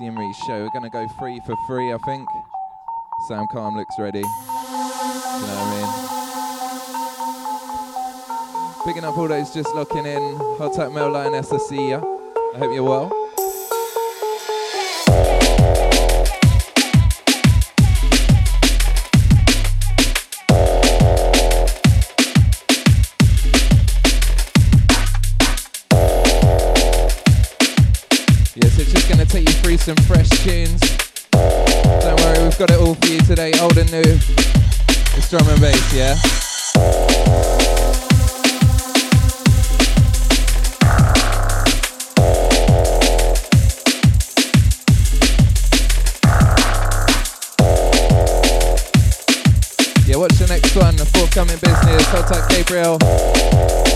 Inreach show. We're gonna go free for free, I think. Sam Calm looks ready. You know what I mean? Picking up all those just locking in. Hot Tap Mail Lioness, I see ya. I hope you're well. Some fresh tunes. Don't worry, we've got it all for you today, old and new. It's drum and bass, yeah? Yeah, what's the next one? The forthcoming business. Contact Gabriel.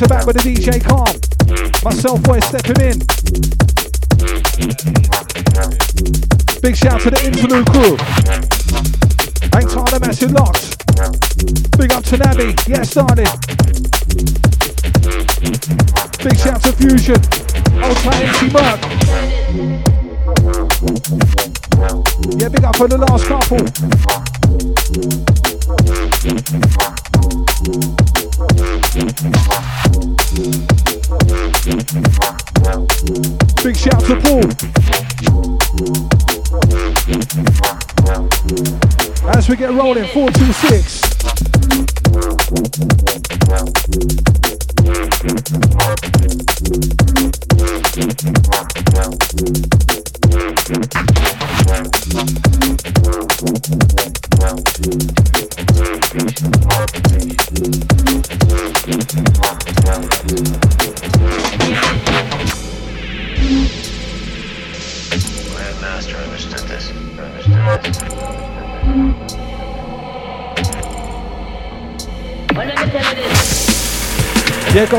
With the DJ Calm. Myself, we're stepping in. Big shout to the interlude crew. Ain't tired of messing locked. Big up to Nabi. Yes, darling.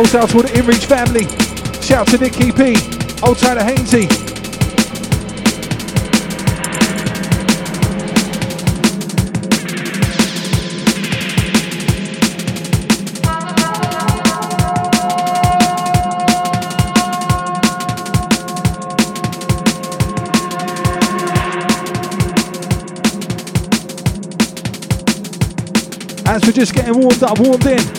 Goes out to the InReach family. Shout to Nicky P. Old Tyler Hainsey. As we're just getting warmed up, warmed in.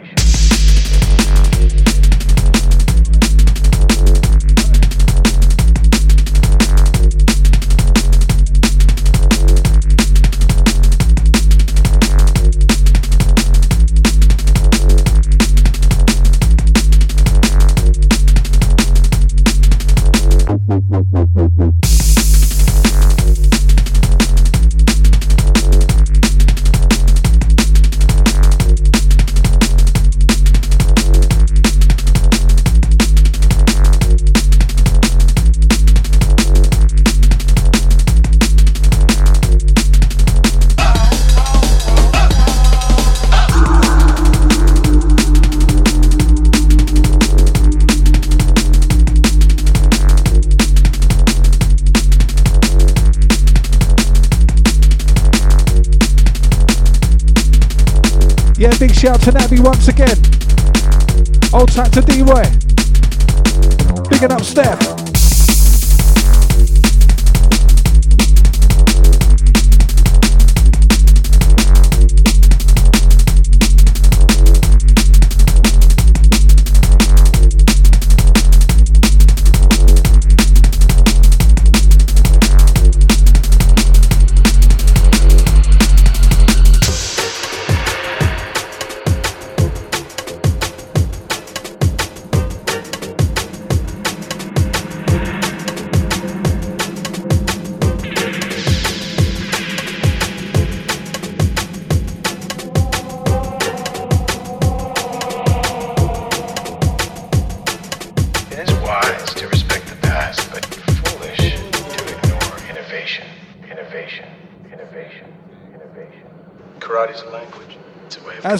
shout to Nabi once again. Old tight to D-Way. Bigging up Steph.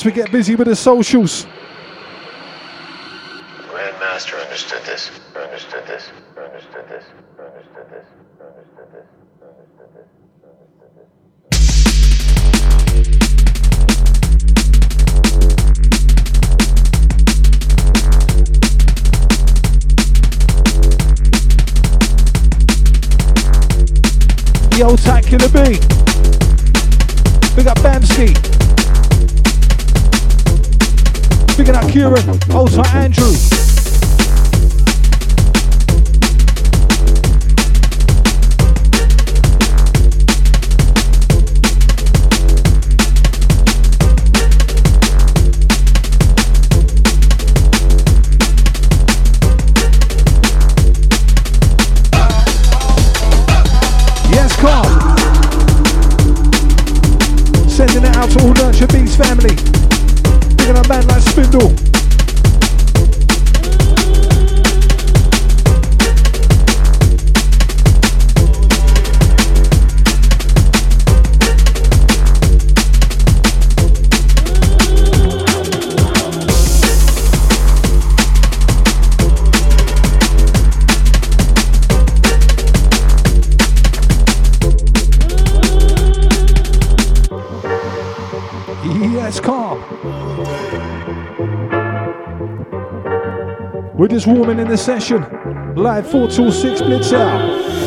as we get busy with the socials. Grandmaster understood this. Understood this. Understood this. Yo, Tack in the B. Bamsky big out, Kieran, also Andrew. This warming in the session. Live 4 till 6 blitz out.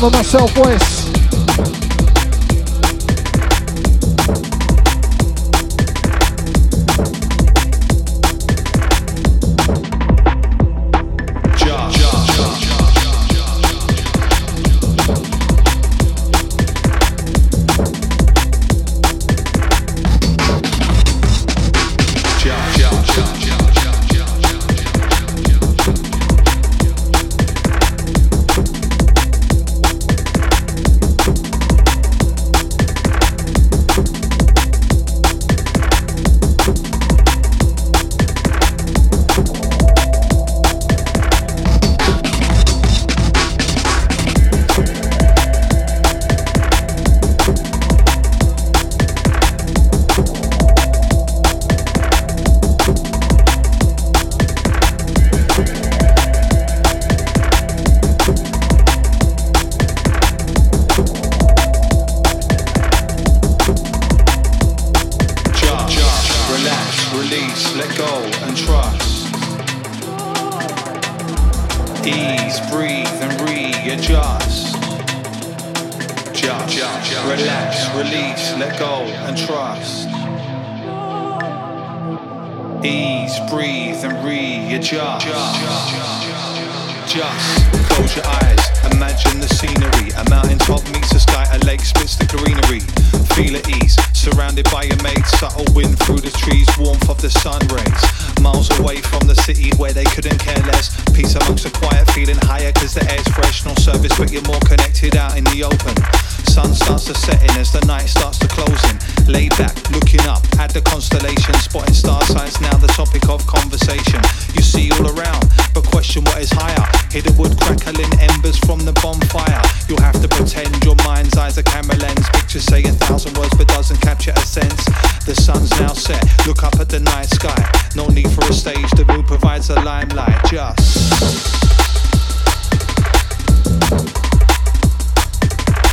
no Marcel Cohen.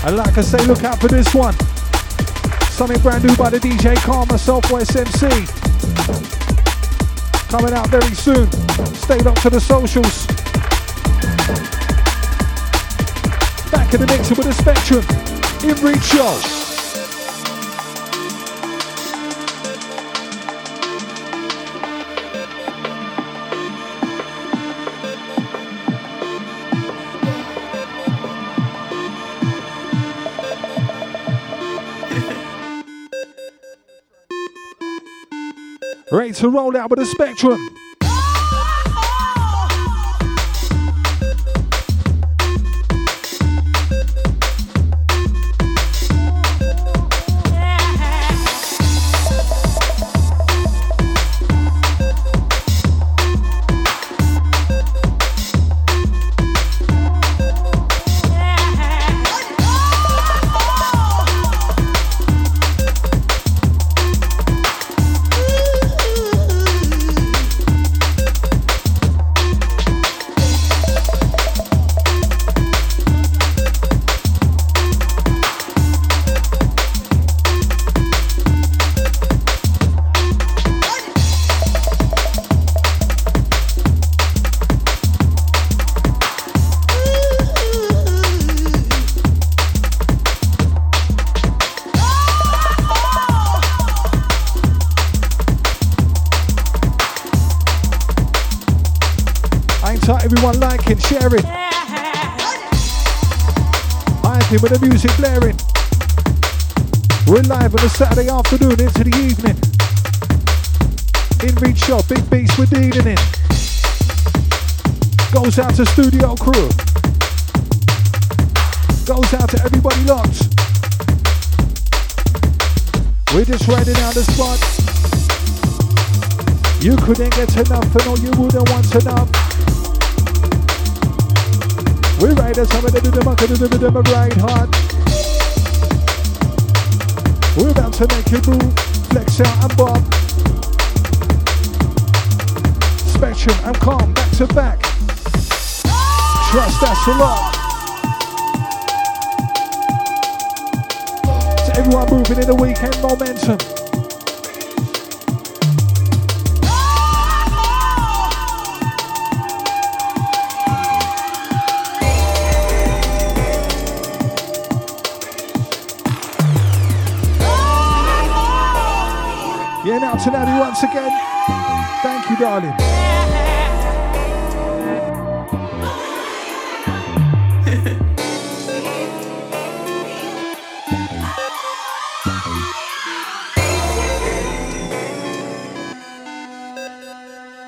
And like I say, look out for this one. Something brand new by the DJ Karma Southwest MC. Coming out very soon. Stay up to the socials. Back in the mix with the Spectrum. In Reach Show. To roll out with the spectrum. With the music blaring. We're live on a Saturday afternoon into the evening. In reach shot, big beats we're dealing in. Goes out to studio crew. Goes out to everybody locked. We're just riding out the spot. You couldn't get enough, and all you wouldn't want enough. We ride some of the do them, do them, them ride hard. We're about to make you move, flex out and bob. Spectrum and calm, back to back. Trust that's a lot. To everyone moving in the weekend momentum. Nabby once again. Thank you, darling.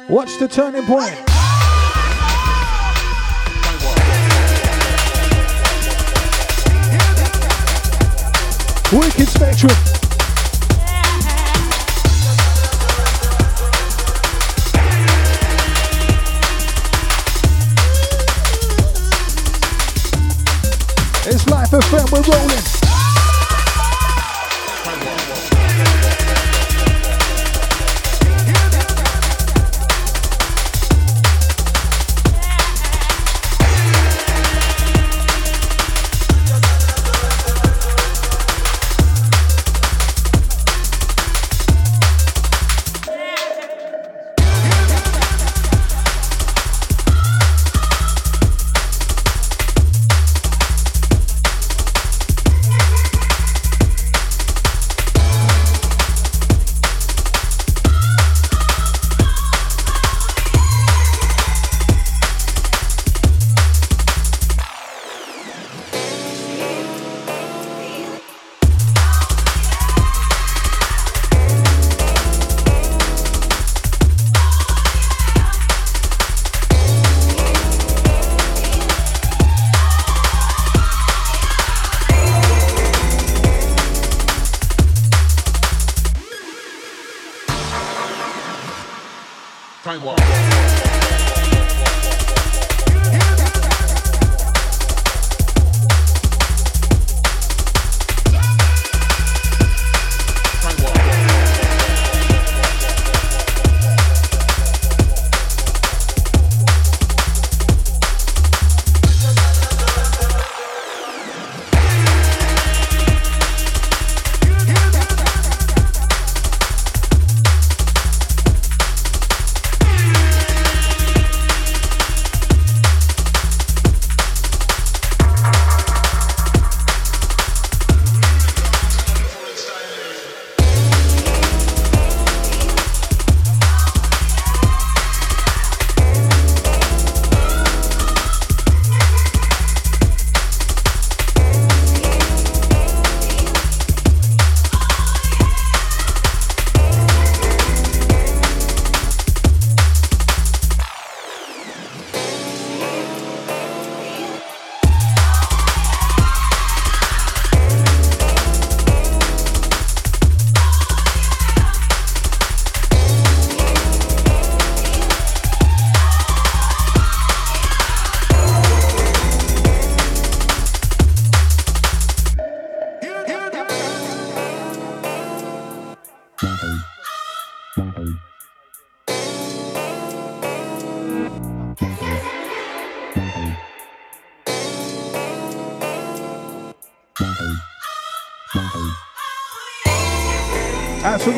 Watch the turning point. Wicked Spectrum.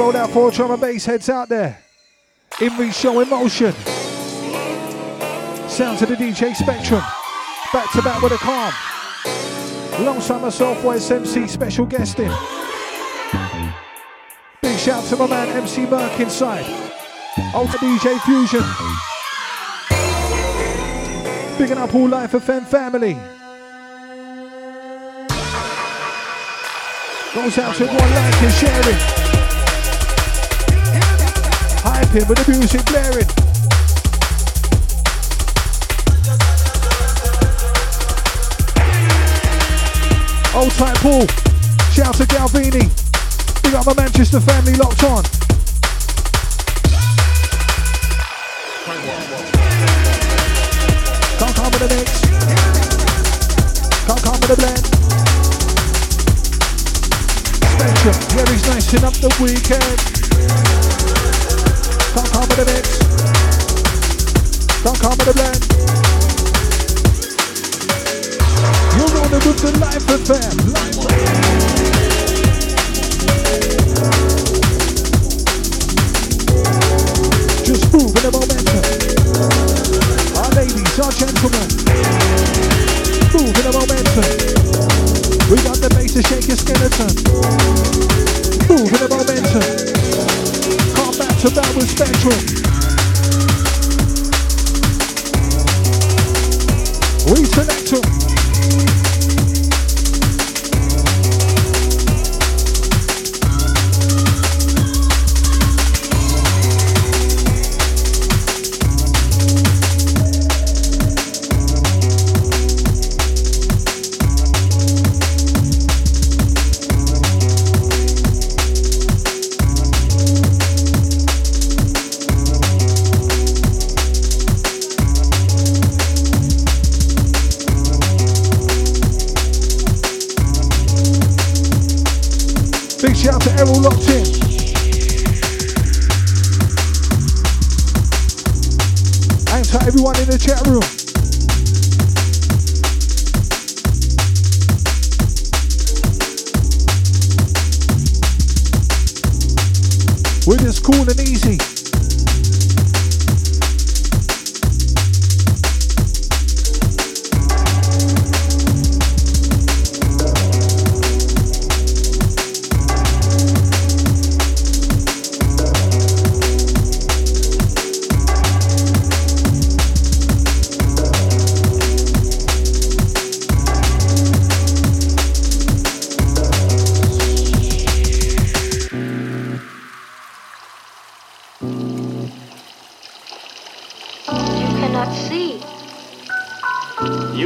Roll out four and bass heads out there. In show emotion. motion. Sounds of the DJ Spectrum. Back to back with a calm. Alongside myself, Voice MC special guesting. Big shout to my man MC Merck inside. Ultra DJ Fusion. Bigging up all Life of FM family. Goes out to everyone liking, sharing. Hyping with the music blaring. Old tight Paul. Shout to Galvini. Big up my Manchester family locked on. Can't come with the mix. Can't come with the blend. Yeah, he's nicing up the weekend. With the mix. Can't come with the blend. You're with the life FM. Life Just moving the momentum. Our ladies, our gentlemen. Moving the momentum. We got the bass to shake your skeleton. Moving the momentum. To back with Spectrum. We select 'em.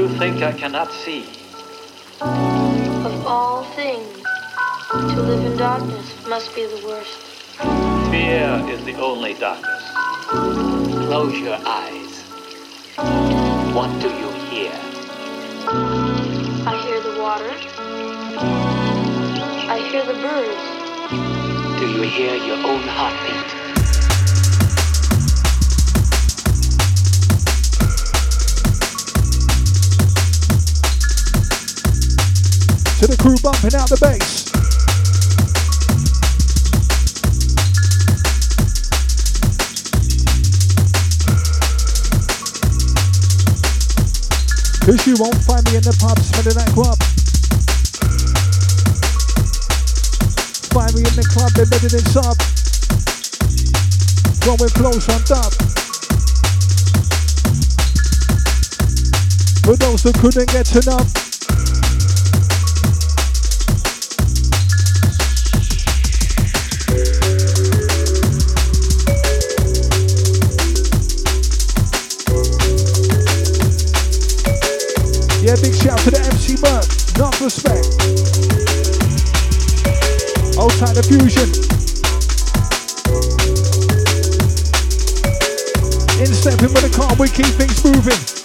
You think I cannot see? Of all things, to live in darkness must be the worst. Fear is the only darkness. Close your eyes. What do you hear? I hear the water. I hear the birds. Do you hear your own heartbeat? To the crew bumping out the bass. Cause you won't find me in the pub smelling that grub. Find me in the club embedded in sub. Throwing flows on dub. For those who couldn't get enough. Yeah, big shout to the MC Merc. Enough respect. Outside the fusion. In stepping with the car, we keep things moving.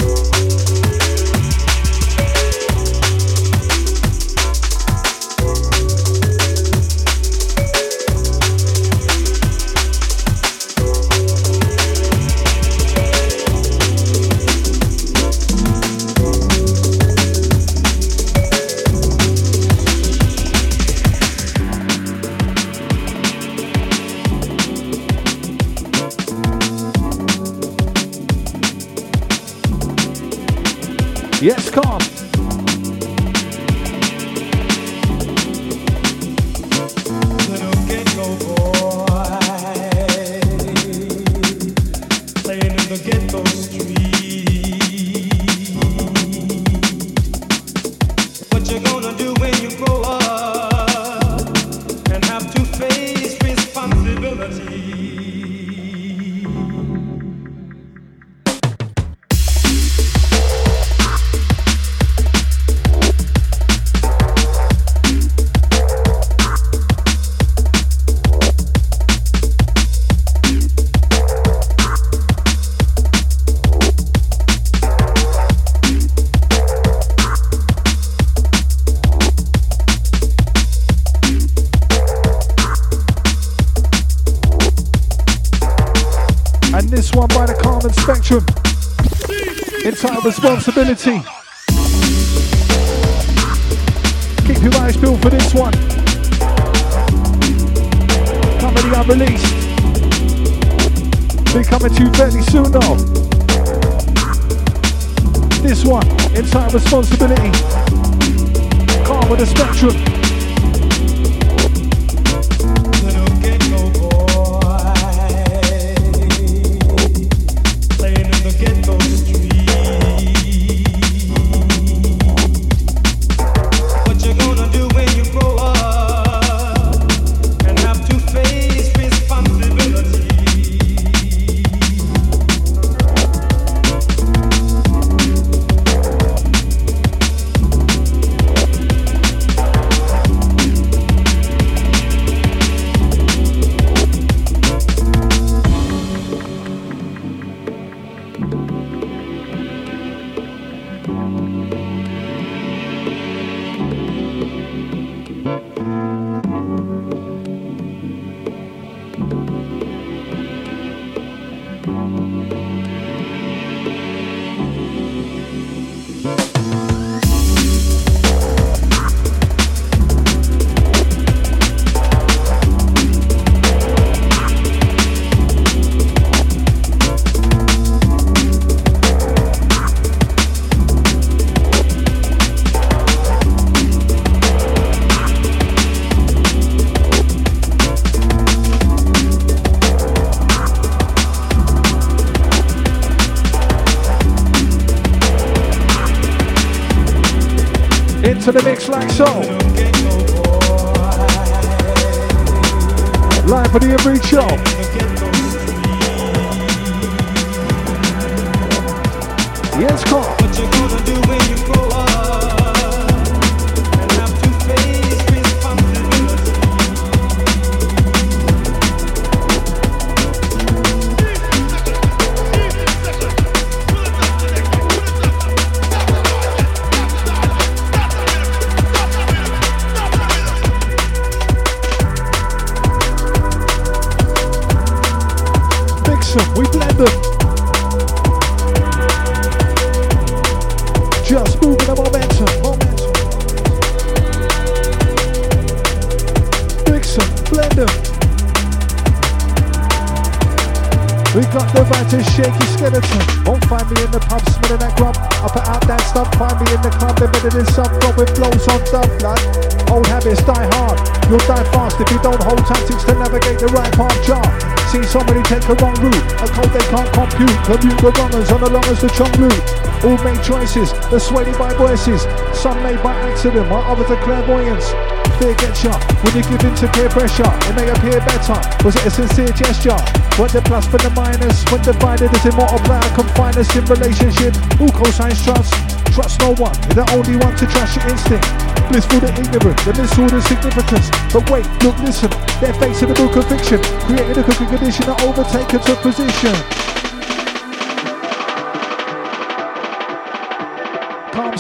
Runners on the long as the chong route. All made choices. They're swayed by voices. Some made by accident, while others are clairvoyance. Fear gets ya when you give in to peer pressure. It may appear better. Was it a sincere gesture? What the plus for the minus? When divided is a multiplier, confine us in relationship. All cosigns trust. Trust no one. You're the only one to trust your instinct. Blissful the ignorant, the miss all the significance. But wait, look, listen. They're facing the book of fiction, creating a cooking condition that overtake into position.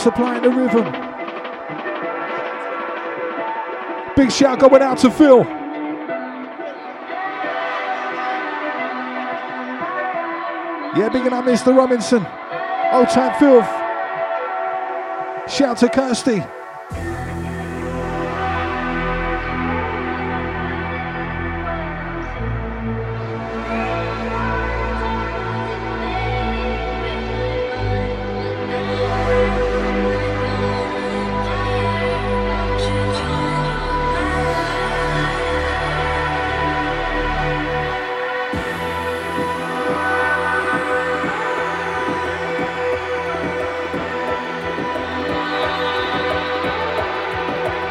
Supplying the rhythm. Big shout going out to Phil. Yeah, big up Mr. Robinson. Old time filth. Shout to Kirsty.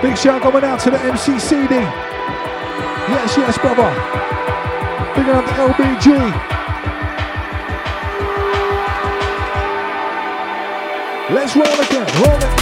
Big shout going out to the MCCD. Yes, yes, brother. Big up the LBG. Let's roll again, roll again.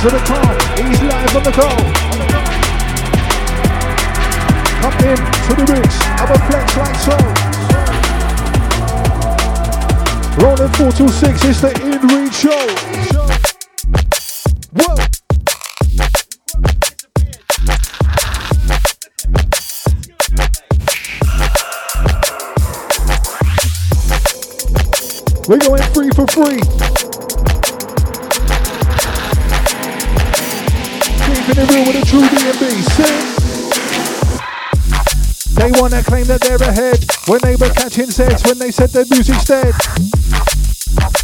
To the top, he's live on the call. Come in to the mix of a flex like so. Rolling 4 to 6 is the in read show. Whoa! We're going free for free. Wanna claim that they're ahead when they were catching sets when they said their music's dead.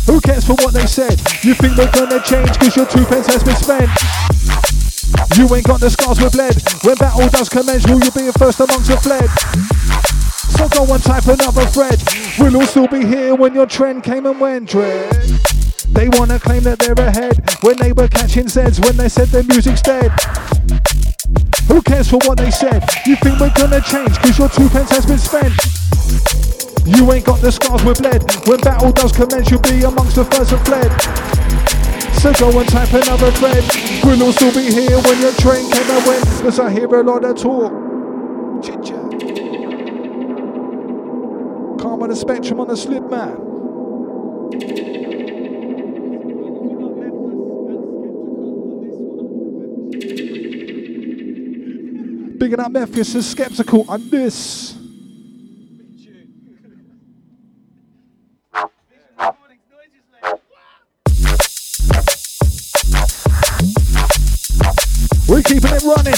Who cares for what they said? You think we're gonna change cause your two pence has been spent? You ain't got the scars with lead. When battle does commence, will you be first amongst the fled? So go and type another thread. We'll all still be here when your trend came and went. Dread. They wanna claim that they're ahead when they were catching Zeds when they said their music's dead. Who cares for what they said? You think we're gonna change cause your two pence has been spent? You ain't got the scars with lead. When battle does commence, you'll be amongst the first and fled. So go and type another thread. We'll still be here when your train came and went. Cause I hear a lot of talk. Chit chat. Calm on the spectrum on the slip man. Bigging up Memphis is skeptical on this. We're keeping it running.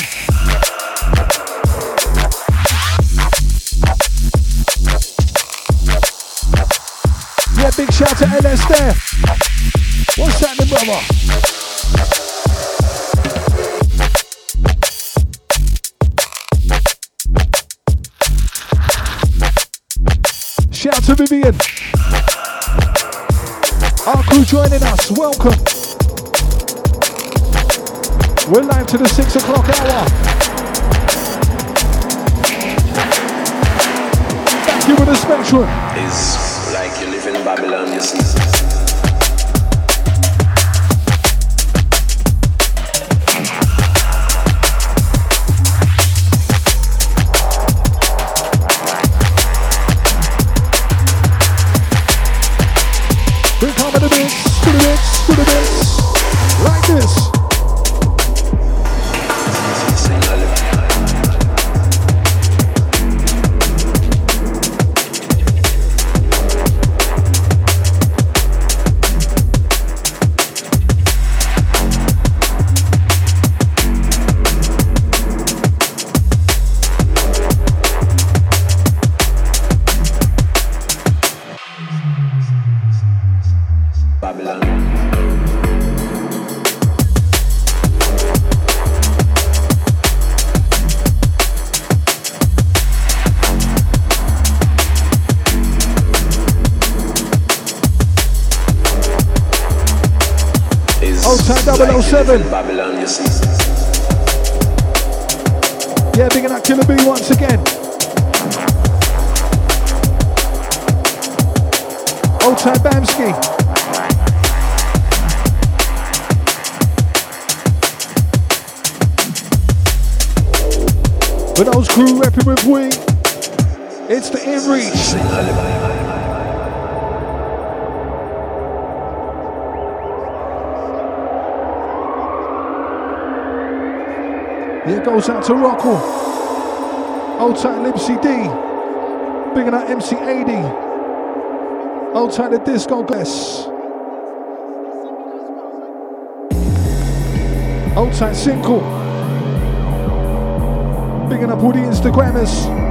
Yeah, big shout to LS there. What's happening, brother? Vivian. Our crew joining us. Welcome. We're live to the six o'clock hour. Back here with the spectrum. is like you're living in Babylon, you see. this. 7. Yeah, big enough Killer B once again. Old time Bamski. For those crew rapping with we, it's the in reach. Goes out to Rockwell. Old tight Lipsy D. Bigging up MC80. Old tight the Disco Bless. Old tight Single. Bigging up all the Instagrammers.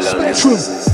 Spectrum.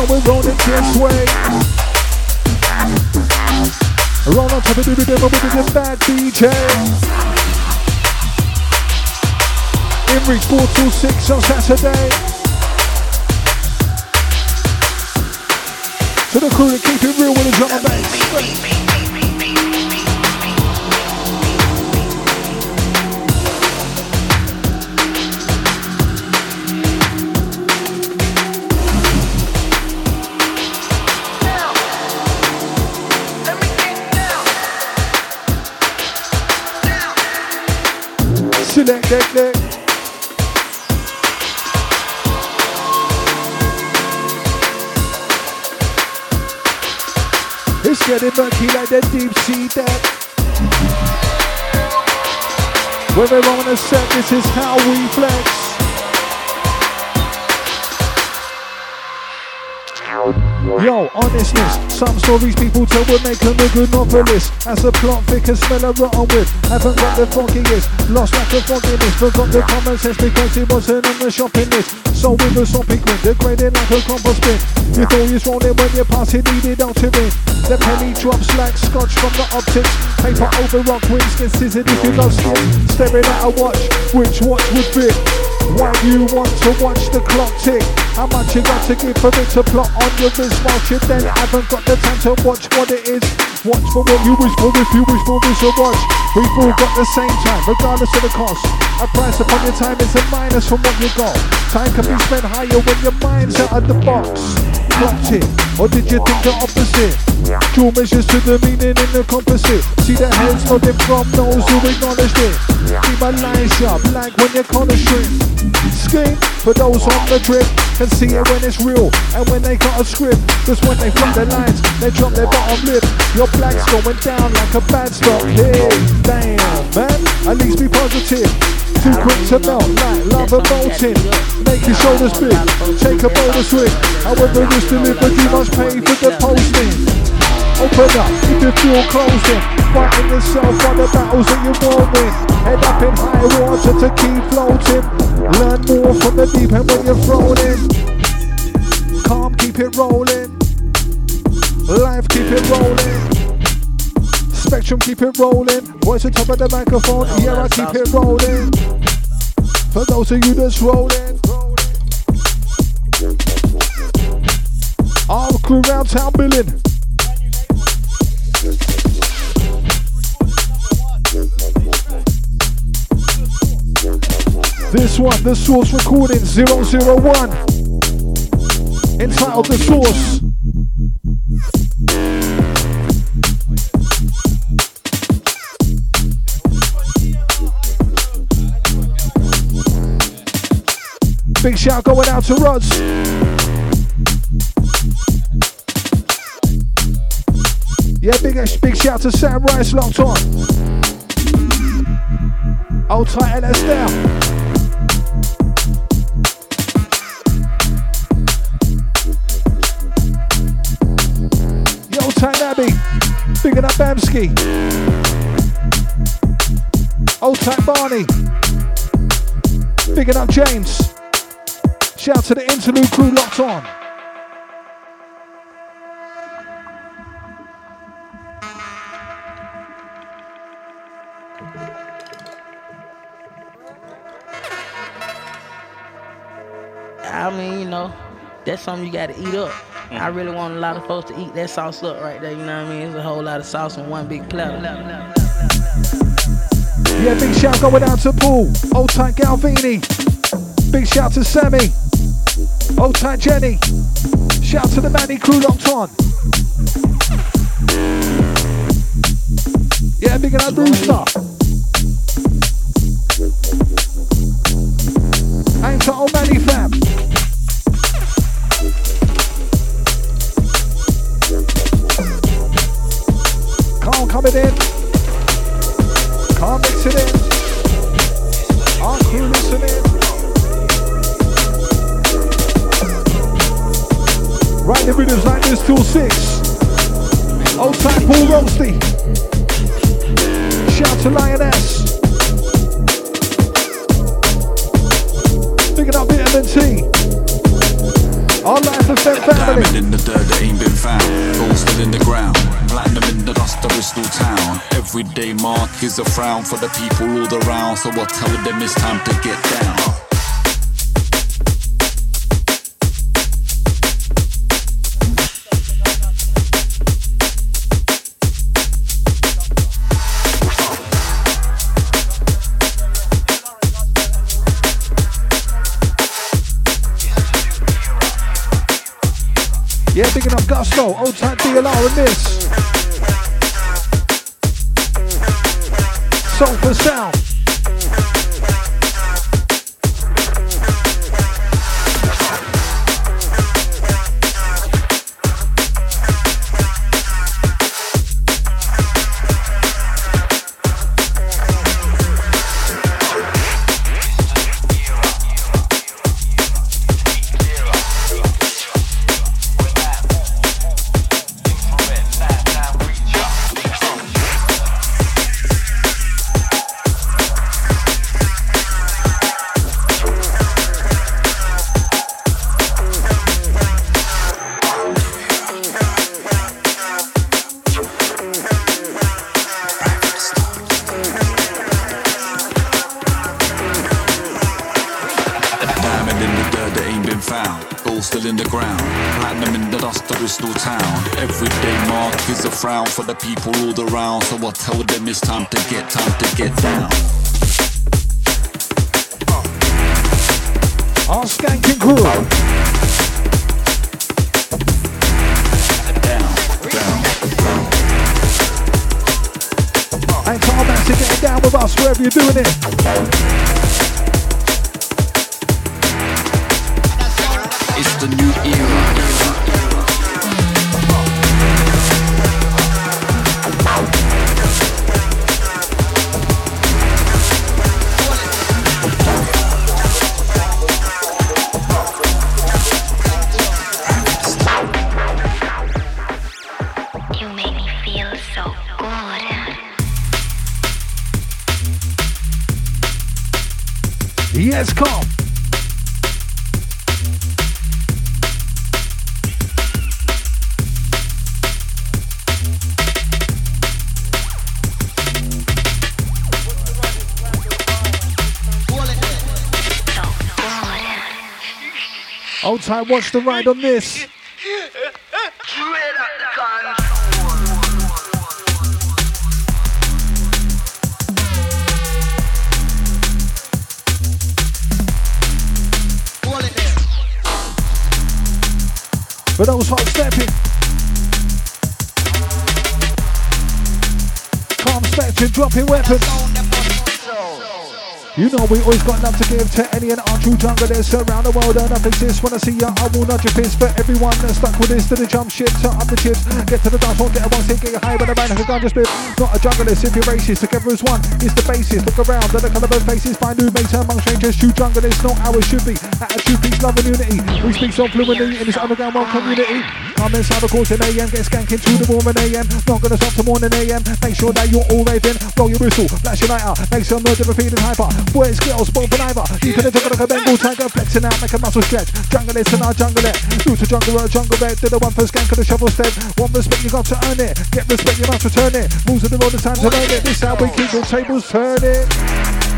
Know we're rolling this way. Roll on top of the rhythm with the bad DJ. Every 4 till 6 on Saturday. To the crew that keep it real with the drum and bass. Select that, that. It's getting murky like that deep sea depth. When we're on a set, this is how we flex. Yo, honestness. Some stories people tell will make a good novelist. As a plot thick and smell a rotten whip. Haven't got the foggiest. Lost like a fogginess. Forgot the common sense because it wasn't on the shopping list. So with a sopping grin, degrading like a compost bin. You thought you was rolling when you pass it, needed altering. The penny drops like scotch from the optics. Paper over rock wings get scissored if you got skin. Staring at a watch, which watch would fit? Why do you want to watch the clock tick? How much you got to give for it to plot on your wrist whilst you then haven't got the time to watch what it is? Watch for what you wish for if you wish for this or watch. We've all got the same time, regardless of the cost. A price upon your time is a minus from what you got. Time can be spent higher when your mind's out of the box. Clocked it, or did you think the opposite? Dual measures to the meaning in the composite. See the heads nodding from those who acknowledge it. Keep my line sharp, like when you're corner string. Scheme for those on the trip can see it when it's real and when they got a script. Cause when they flop their lines, they drop their bottom lip. Your black's going down like a bad stock. Hey, damn, man. At least be positive. Too quick to melt like lava bolting. Make your shoulders big, take a boulder swing. However it's delivered, you must pay for the posting. Open up if you feel closed in. Fighting yourself on the battles that you won't win. Head up in high water to keep floating. Learn more from the deep end when you're thrown in. Calm, keep it rolling. Life, keep it rolling. Spectrum, keep it rolling. Voice on top of the microphone, yeah, I keep it rolling. For those of you that's rolling. All crew round town billing. This one, the source recording 001. Entitled The Source. Big shout going out to Rods. Yeah, big uh, big shout to Sam Rice locked on. Old tight LS down. Tight Abbey. Bigging up Bamski. Old tight Barney. Bigging up James. Shout out to the interlude crew locked on. I mean, you know, that's something you gotta eat up. I mm. really want a lot of folks to eat that sauce up right there, you know what I mean? It's a whole lot of sauce in one big platter. Yeah, big shout going out to Paul. Old tight Galvini. Big shout to Sammy. Old tight Jenny. Shout to the Manny crew locked on. Yeah, big up Rooster. Ain't to old Manny fam. Carl coming in. Time Shout to Lioness. Picking up vitamin T. Our life Diamond family. in the dirt that ain't been found. Gold still in the ground. Platinum in the dust of Bristol town. Everyday mark is a frown for the people all around. So I tell them it's time to get down. Picking. Old time DLR in this. Soul for sound. Carl. Old time, watch the ride on this. For those hot stepping. Calm spectrum, dropping weapons. You know we always got love to give to any and our true junglers around the world. Enough exists when I see ya. I will nudge your fist for everyone that's stuck with this to the jump ship. Turn up the chips, get to the dance floor, get a one stick, get high when I bang like a just spit. Not a junglist if you're racist, together as one. It's the basis. Look around at the colour of faces, find new mates among strangers. True junglers, not ours should be. Attitude, peace, love, and unity. We speak so fluently in this underground world community. Come inside the course in AM, get skanking to the warm AM. Not gonna stop till morning AM. Make sure that you're all raving. Blow your whistle, flash your lighter. Make some noise if feeling hyper. Boys, girls, both and either. You can juggle like a Bengal tiger, flexing out, make a muscle stretch. Jungle it and I jungle it. Do to jungle, jungle red. Do the one for skank of the shovel step. One respect, you got to earn it. Get respect, you must return it. Rules of the road, it's time to learn it. This how we keep the tables turning.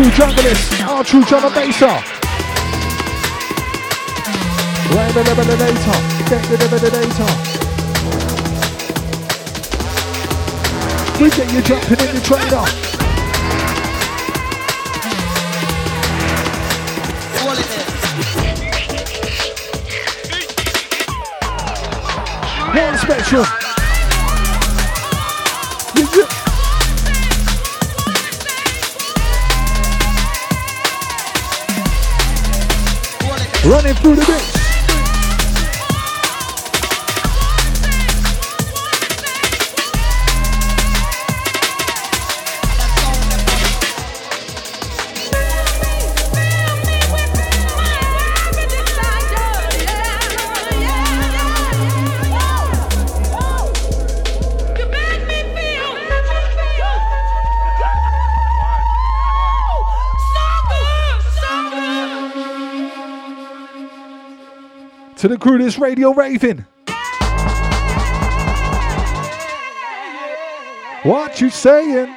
True junglist, our true jungle baser. Rehabilitator, get the rehabilitator. We get you jumping in the trainer. One special. Running through the mix. To the crew, radio raving. What you saying?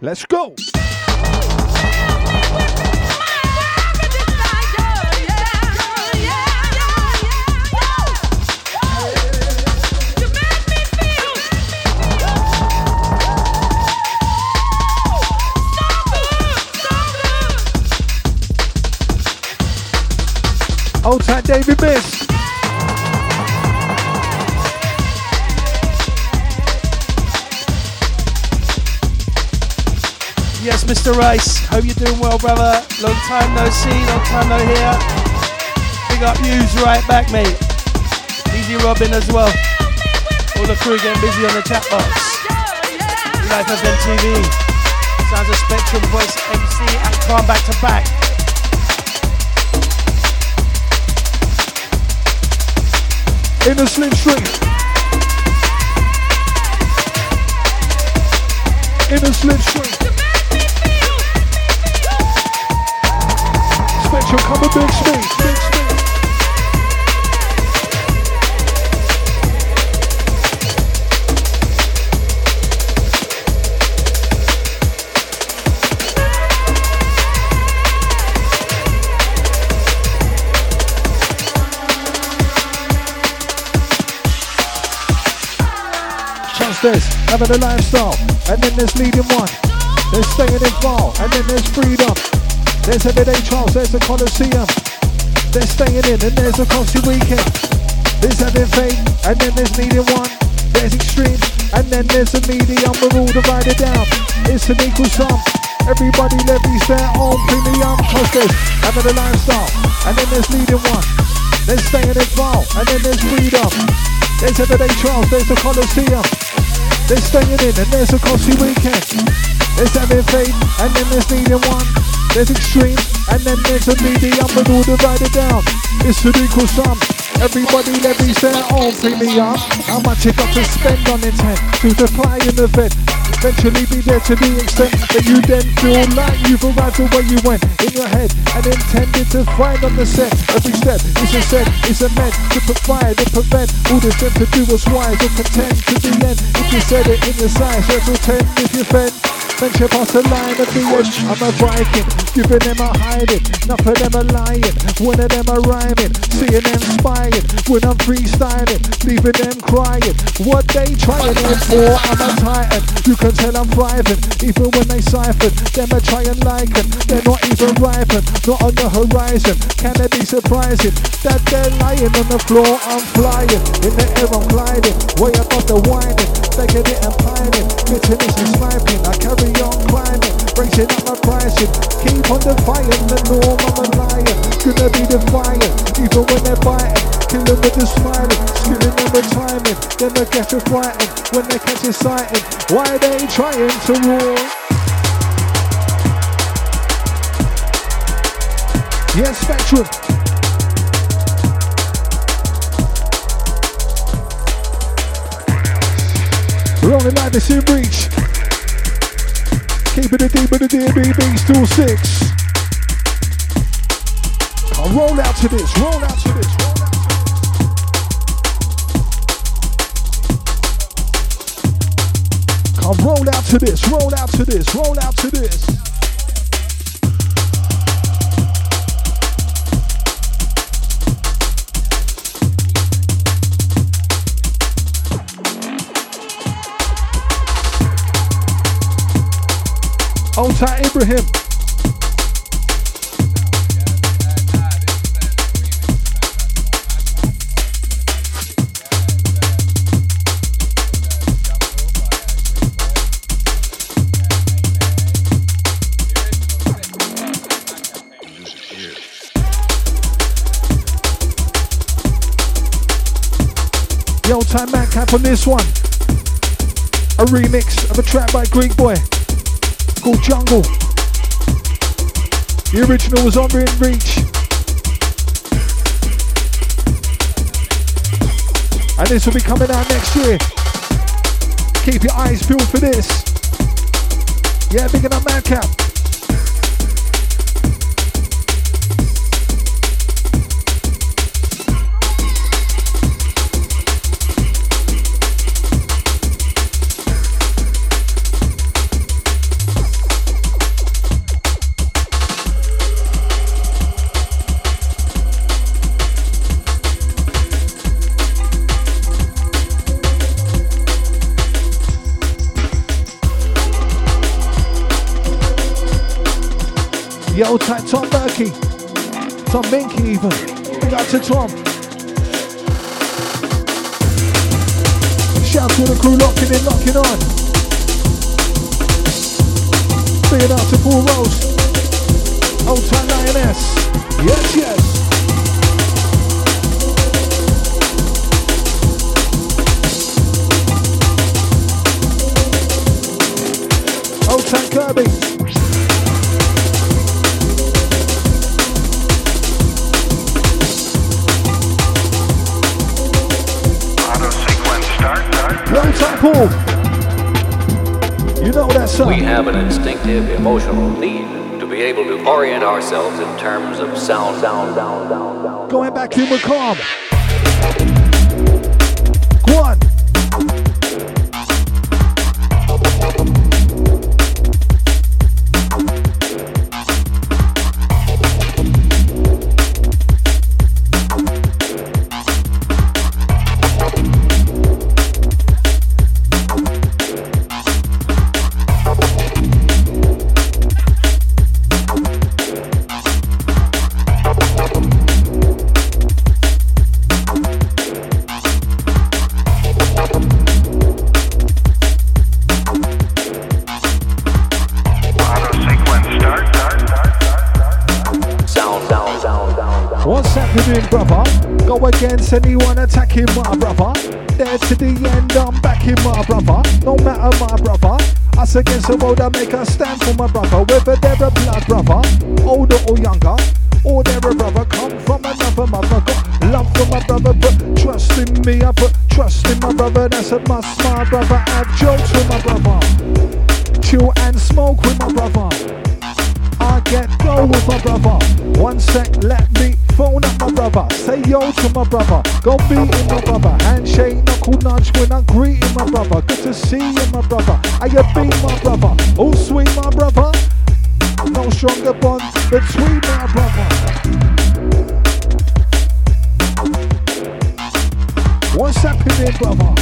Let's go. Time David Miss. Yes, Mr. Rice. Hope you're doing well, brother. Long time no see, long time no hear. Big up yous right back, mate. Easy Robin as well. All the crew getting busy on the chat box. Life FM TV. Sounds of Spectrum Voice MC and Calm back to back. In the slim slipstream. In the slipstream. Spectrum, come a big speed, big speed. This, having a lifestyle, and then there's leading one. There's staying involved, and then there's freedom. There's everyday trials, there's a coliseum. There's staying in, and there's a costly weekend. There's having faith, and then there's needing one. There's extreme, and then there's a medium. We're all divided down. It's an equal sum. Everybody levies their own premium. Cause there's having a lifestyle, and then there's leading one. There's staying involved, and then there's freedom. There's everyday trials, there's a coliseum. There's staying in, and there's a costly weekend. There's having faith, and then there's needing one. There's extreme, and then there's a medium, and all divided down. It's an equal sum. Everybody levies their own premium. How much you got to spend on intent to supply an event? Eventually be there to the extent that you then feel like you've arrived at where you went in your head and intended to find on the set. Every step is a set, is a meant to provide and prevent all the to do what's wise or contend to the end. You said it in your size, just pretend if you fed. Venture past the line of the edge. I'm a Viking, giving them a hiding. Enough of them a lying, one of them a rhyming. Seeing them spying when I'm freestyling, leaving them crying. What they trying it for? I'm a titan. You can tell I'm thriving, even when they siphon. Them are trying liken, they're not even ripen, not on the horizon. Can it be surprising that they're lying on the floor? I'm flying, in the air I'm gliding, way above the whining, taking it and pining, bitterness and sniping. I carry on climbing, raising up my pricing, keep on defying the norm. I'm a liar, gonna be defiant, even when they're biting. Kill them with the smiling, them with timing. Then they get you frightened when they catch you sighting. Why are they trying to roar? Yes, Spectrum. Only live this in reach. Keeping it deep with the DBB, still six. I'll roll out to this, roll out to this, to this. Roll out to this, roll out to this, roll out to this. Tight Ibrahim. The old time Madcap on this one. A remix of a track by Greek Boy Jungle. The original was on in Reach. And this will be coming out next year. Keep your eyes peeled for this. Yeah, big enough Madcap. Berkey. Tom Minky even. Big up to Tom. Shout to the crew locking in, locking on. Big up to Paul Rose. Old time Lioness. Yes, yes. You know that song. We have an instinctive emotional need to be able to orient ourselves in terms of sound, sound, sound, sound, sound. Going back to MC Calm. Against Sweet, my brother. No stronger bond between my brother. What's happening, brother?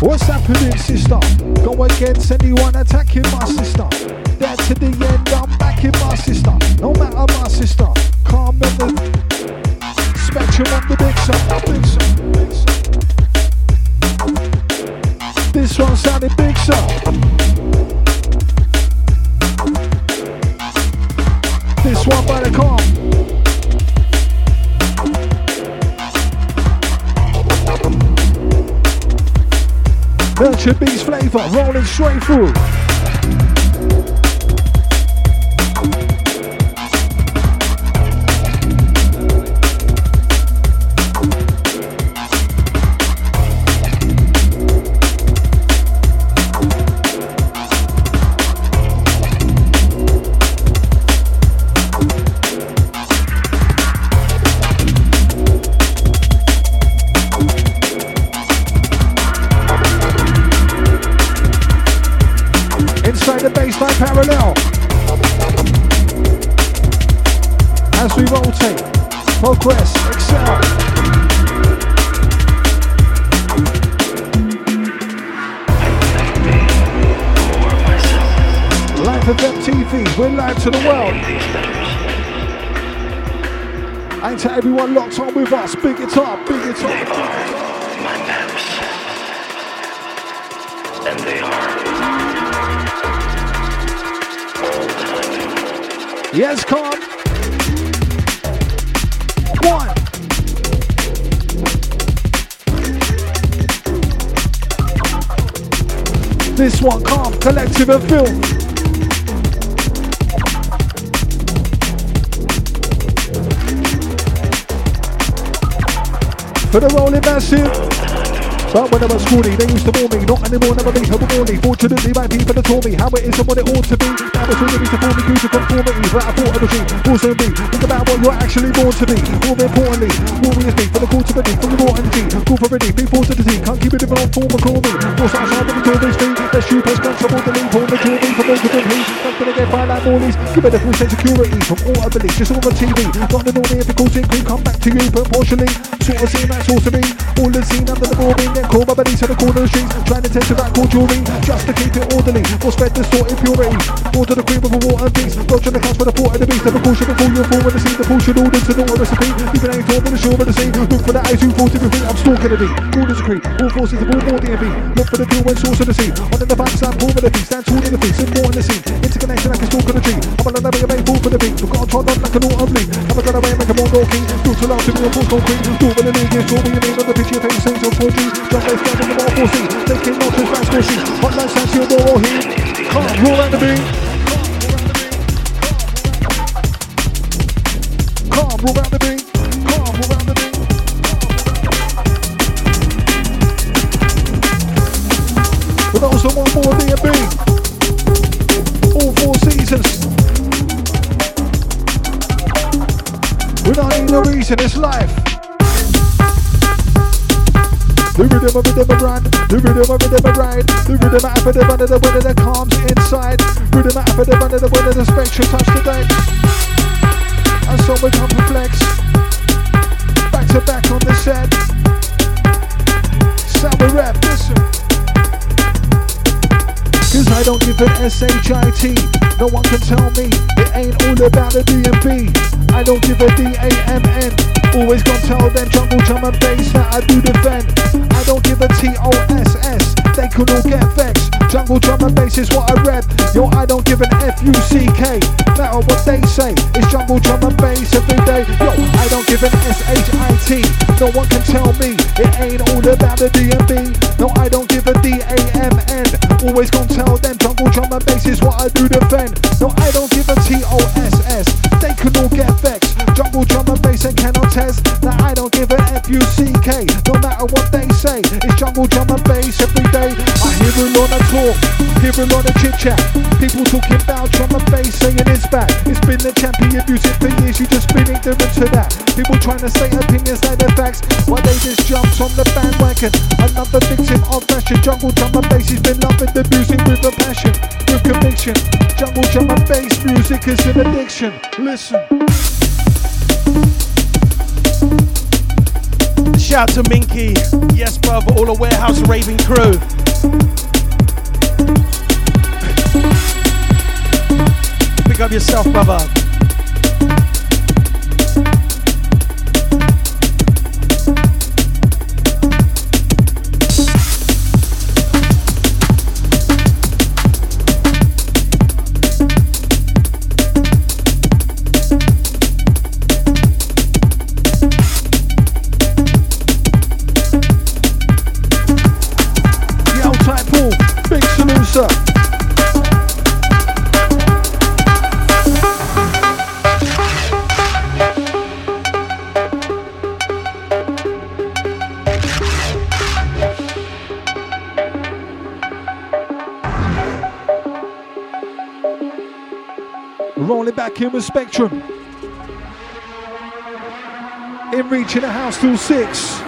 What's happening, sister? Go against anyone attacking my sister. There to the end, I'm backing my sister. No matter my sister. Nurture Beats flavor rolling straight through. For the rolling massive. But when I was schooling, they used to bore me. Not anymore, never be helpful for. Fortunately, my people have taught me how it is and what it ought to be. Now it's all to form me, use to conformity. But I thought of dream, also be. Think about what you're actually born to be. More importantly, more is me for the call to be, for the raw energy. Call for ready, forced to the team. Can't keep it in own form or call me. Force outside of the tour street. Let's shoot us, guns, trouble, the lead, pull the jewelry from all to the heat. Not gonna get by like Morley's. Give it a full sense of security from all I believe. Just all on TV. Not the normal if it calls cream, come back to you proportionally. Sort of scene, that's all to me. All the scene under the boarding, then call my buddy to the corner of the streets. Trying to test about cool jewelry. Just to keep it orderly. Or spread the sort impurity. More to the cream of a water and peace. Dodge on the cusp for the port of the beast. A caution before you fall when the sea. The caution order to know a recipe. Even ain't torn on the shore of the sea. Look for the eyes who fall to be free. I'm stalking the beat. Orders creep. All forces of all more DMV. Look for the deal when source of the sea. On the backside, pull for the feet. Stand tall in the feet. Sit more in the scene. Interconnection like a stalk on the tree. I'm on the way, I'm fall for the beat. Look on, trod on like an autumn leaf. I'm a gun away, make a more king. Do to love to be a full concrete. Do when the league is draw me a name on the pitch. Your face saints on 4G. Jump they stand in the ball 4C. Taking off his back squishy. Hotline stands your door or he. Can't roll out the beat. Calm, roll out the in this life. The rhythm of rhythm run, the rhythm of rhythm ride, the rhythm of the one of the one the calms inside, rhythm of the one of the one of the spectrum touch the deck. And so we come to flex, back to back on the set. Sound we rap, listen. Cause I don't give an S-H-I-T No one can tell me it ain't all about the D&B I don't give a D-A-M-N Always gonna tell them jungle drum and bass that I do defend I don't give a T-O-S-S They can all get vexed Jungle drum and bass is what I rep Yo, I don't give an F-U-C-K Matter what they say It's jungle drum and bass every day Yo, I don't give an S-H-I-T No one can tell me it ain't all about the D&B No, I don't give a D-A-M-N Always gonna tell them jungle drum and bass is what I do defend. No, I don't give a T-O-S-S. They can all get vexed. Jungle drum and bass and cannot test Now I don't give a F-U-C-K. No matter what they it's jungle drum and bass every day. I hear him on a talk, hear it on a chit chat. People talking about drum and bass saying it's bad. It's been the champion music for years. You just been ignorant to that. People trying to say opinions like they're facts, while they just jumped on the bandwagon. Another victim of fashion. Jungle drum and bass has been loving the music with a passion, with conviction. Jungle drum and bass music is an addiction. Listen. Shout to Minky. Yes, brother, all the warehouse raving crew. Pick up yourself, brother. In with Spectrum. In reach in the house till six.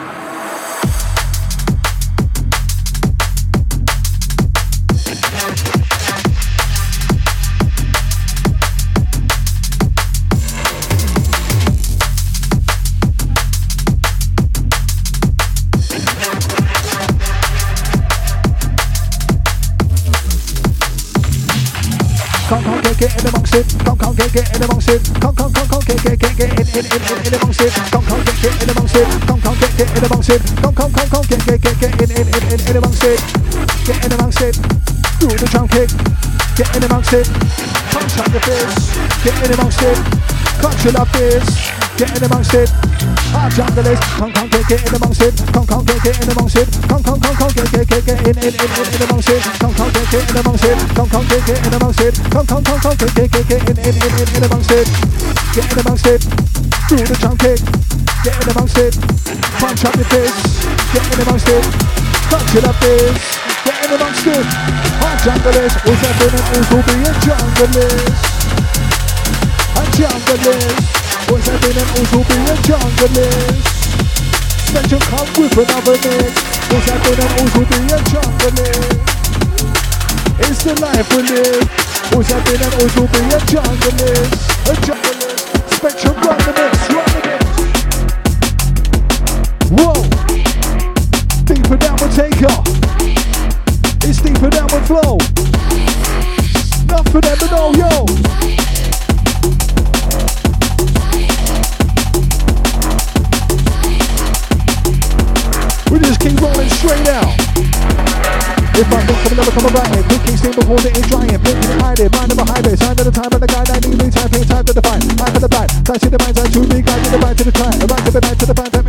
It. Come, come, come, come, get, get, get, get in, in, in, in, in amongst it. Get in amongst it. Do the drum kick. Get in amongst it. Punch up your fist. Get in amongst it. Clutch your love fist. Get in amongst it. Hard junglers. Come, come, get, get in amongst it. Come, come, get, get in amongst it. Come, come, come, come, get, get, get, get in, in, in, in, amongst it. Come, come, get, get in amongst it. Come, come, get, get in amongst it. Come, come, come, come, get, get, get, get in, in, in, in, amongst it. Get in amongst it. Do the drum kick. Get in amongst it. Punch up your fist. Get in amongst it. Clutch it up fist. Get in amongst it. Hard junglers. What's happening? Also be a junglers. A junglers. What's happening? Also be a junglers. Spectrum come with another mix. What's happening? Also be a junglers. It's the life we live. What's happening? Also be a junglers. A junglers. Spectrum run mix. Before it is drying. Blinking and hiding, mind of a highway, sign of the time of the guy that need me time, pay time to the fight. Time for the bad, time to the mind, time to be guide to the right to the time. Right to the night to the bad,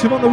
Shout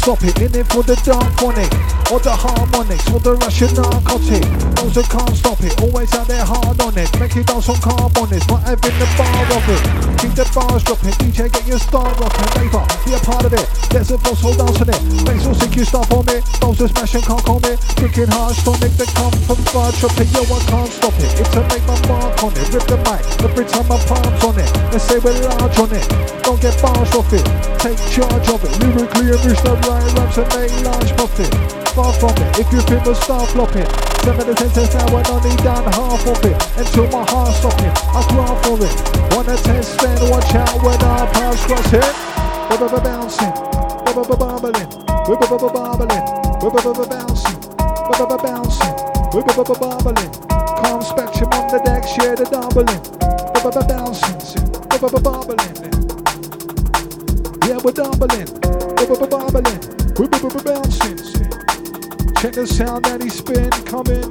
stop it, in it for the dark phonic, or the harmonics, or the Russian narcotic. Those that can't stop it, always out there hard on it. Make it dance on carbonics, not having the bar of it. Keep the bars dropping, DJ get your start rocking. Neighbor, be a part of it. There's a false hold dance on it. Makes all sick you stop on it. Those that smash and can't calm it. Drinking hard tonic that come from far dropping. Yo, I can't stop it. It's a make my mark on it. Rip the mic, every time my palms on it. Let's say we're large on it. Don't get bars off it. Take charge of it. Lyrically and reach the right raps and make large profit. Far from it. If you think we'll start flopping. Seven to ten cents now and only done half of it. Until my heart stopping. I grant for it. Wanna test then watch out when our paths cross it. Bouncing. Bubbling. Bubbling. Bouncing. Bouncing. Bubbling. Calm spectrum on the deck, share the doubling. Bouncing. Bubbling. Yeah, we're doubling. Sound that he spin coming.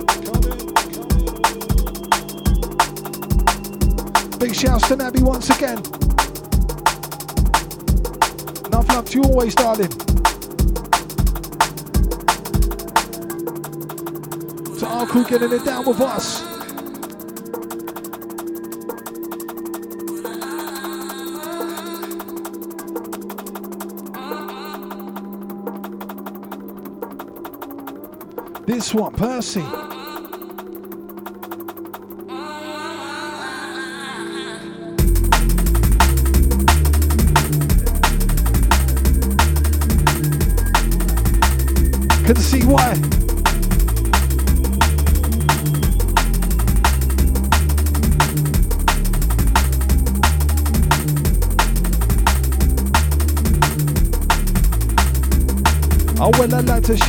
Big shouts to Nabby once again. Enough love to you always, darling. To crew getting it down with us. One, Percy.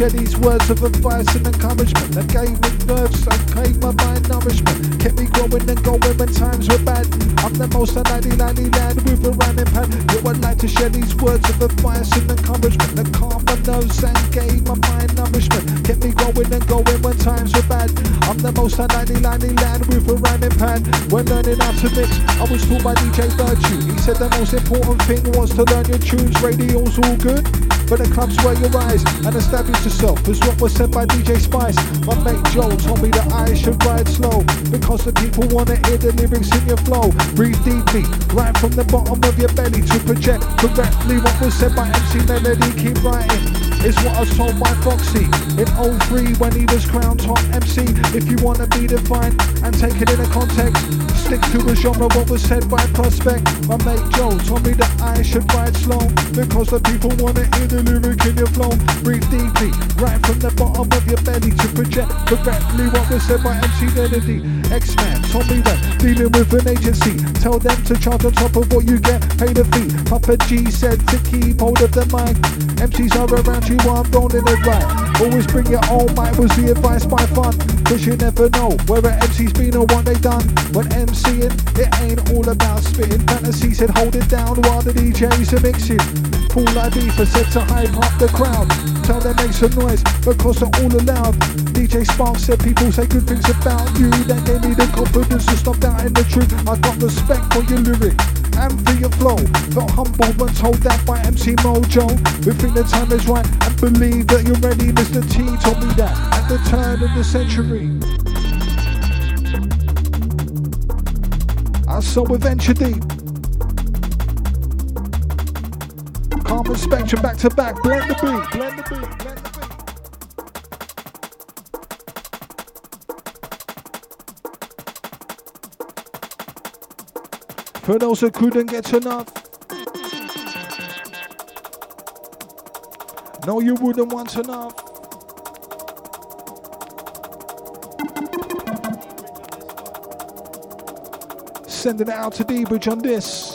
These words of advice and encouragement that gave me nerves and gave my mind nourishment. Kept me growing and going when times were bad. I'm the most unlikely likely lad with a rhyming pad. Yo, I like to share these words of advice and encouragement that calmed my nerves and gave my mind nourishment. Kept me growing and going when times were bad. I'm the most unlikely likely lad with a rhyming pad. When learning how to mix, I was taught by DJ Virtue. He said the most important thing was to learn your tunes. Radio's all good. But the clubs where your eyes and establish yourself is what was said by DJ Spice. My mate Joe told me that I should ride slow because the people wanna hear the lyrics in your flow. Breathe deeply, right from the bottom of your belly to project correctly what was said by MC Melody. Keep writing. Is what I was told by Foxy in 03 when he was crowned top MC. If you wanna be defined and take it in a context, stick to the genre. What was said by Prospect. My mate Joe told me that I should ride slow because the people wanna hear the lyric in your flow. Breathe deeply, right from the bottom of your belly to project correctly what was said by MC Melody. X-Man told me that dealing with an agency, tell them to charge on top of what you get, pay the fee. Papa G said to keep hold of the mic. MCs are around you while I'm rolling it right. Always bring your own mic was the advice by fun. Cause you never know where MC's been or what they done. When MCing, it ain't all about spitting. Fantasy said hold it down while the DJs are mixing. IV for said to hype up the crowd. Tell them make some noise because they're all allowed. DJ Spark said people say good things about you. That gave me the confidence to stop doubting the truth. I got respect for your lyric and for your flow. Felt humble when told that by MC Mojo. We think the time is right and believe that you're ready. Mr. T told me that at the turn of the century. I saw with Venture Deep. Calm and Spectrum back to back. Blend the beat, blend the beat, blend For those who couldn't get enough. No, you wouldn't want enough. Sending it out to dBridge on this.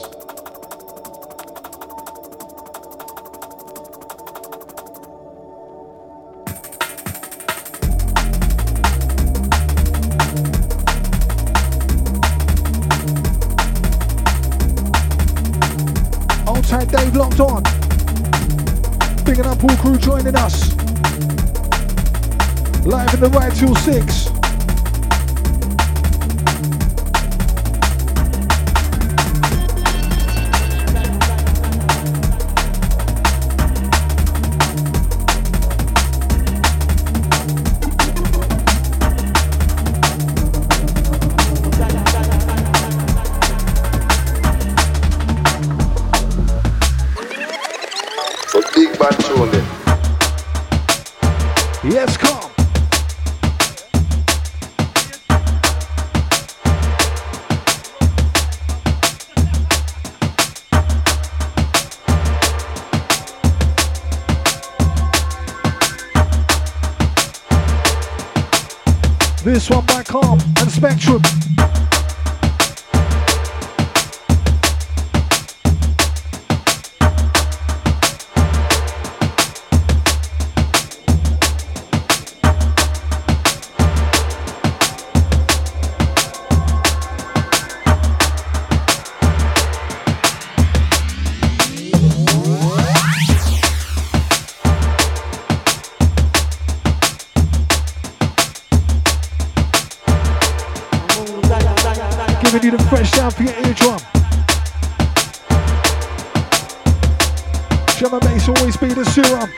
Drum and bass always be the serum.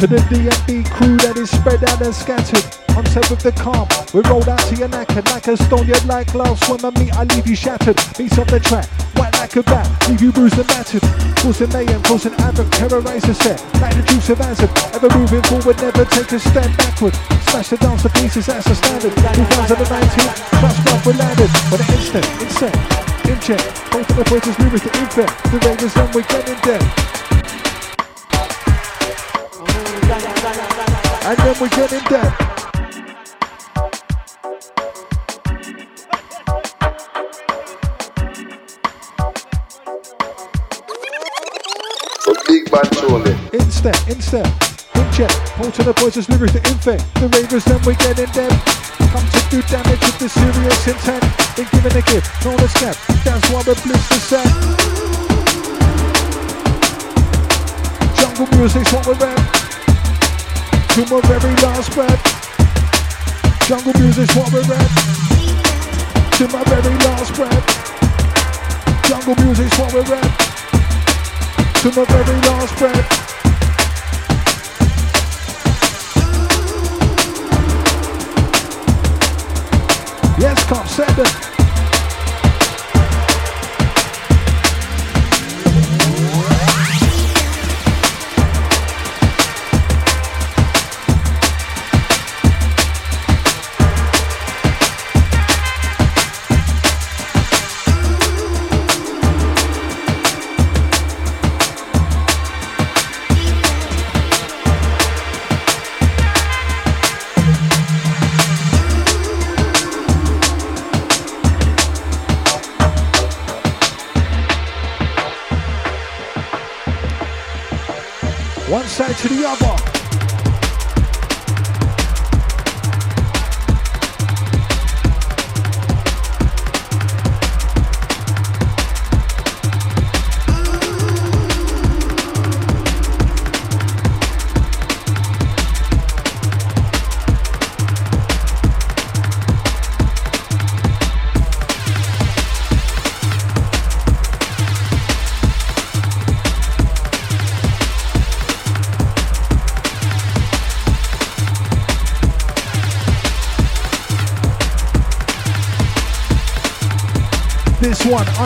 To the D&B crew that is spread out and scattered. On set with the calm, we rolled out to your knackered like a stone. You're like glass When swimmer meat, I leave you shattered. Beats off the track, white like a bat, leave you bruised and battered. Causing mayhem, causing havoc, terrorize the set. Like the juice of acid, ever moving forward, never take a step backward. Smash the dance to pieces, that's the standard. 2019, trust God we landed. For the instant, it's set, in check. Both of the voices move to infect. The rain is done, we're getting there. And then we're getting there. A big man trolling. In step, in check. Pull to the boys as lyrics to infect. The ravers, then we get in them. Come to do damage with the serious intent. Been given a gift, known as cap. That's why we're blister set. Jungle music's what we're at. To my very last breath. Jungle music's what we're at. To my very last breath. Jungle music's what we're at. To my very last breath. Yes, cop seven.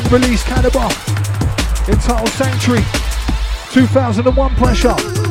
Unreleased Calibre, entitled Sanctuary, 2001 pressure.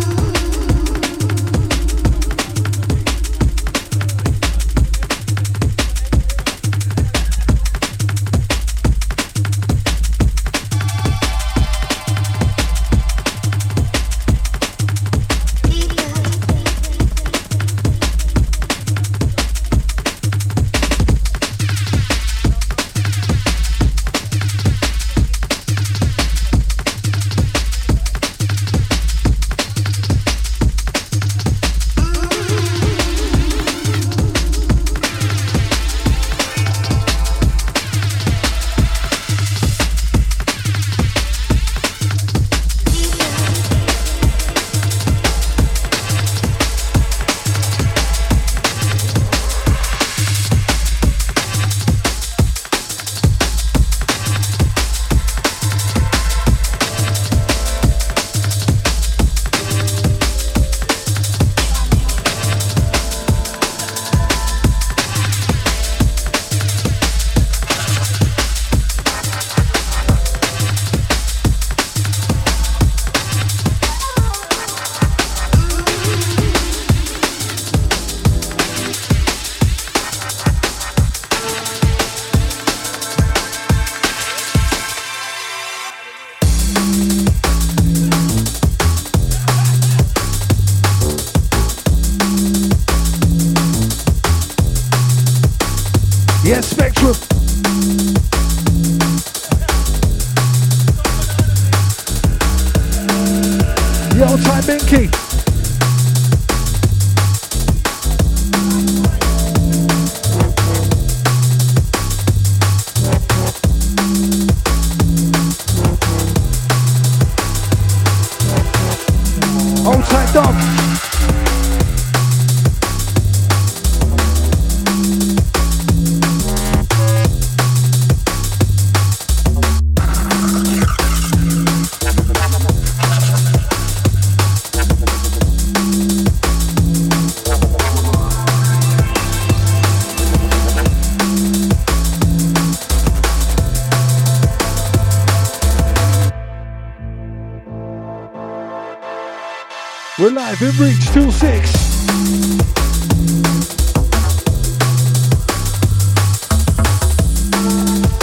Live in Reach till 6.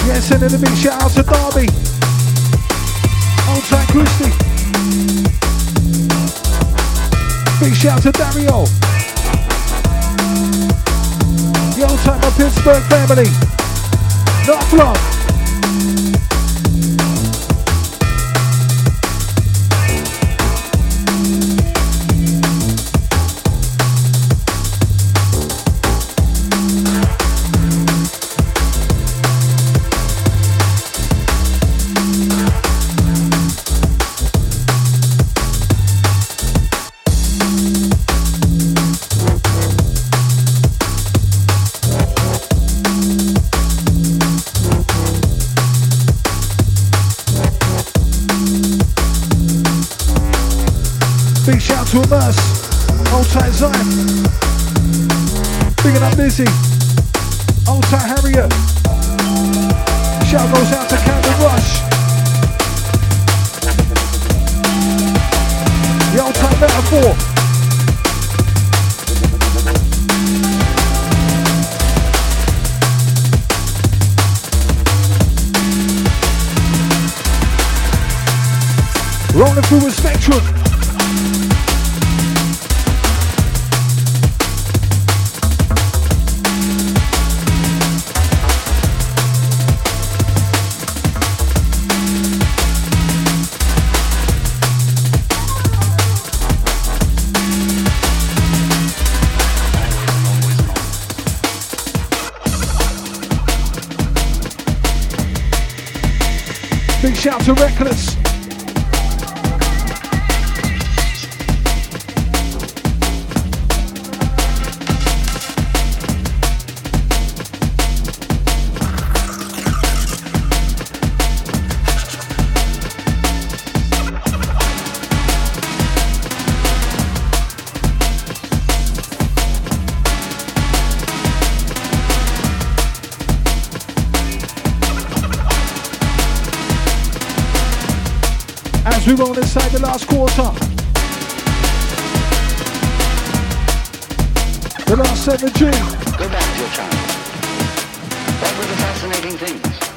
Yeah, sending a big shout out to Derby. Old time Christy. Big shout out to Dario. The old time of Pittsburgh family. Not flop. Big shout to Reckless. We roll inside the last quarter. The last seven G. Go back to your child. Fascinating?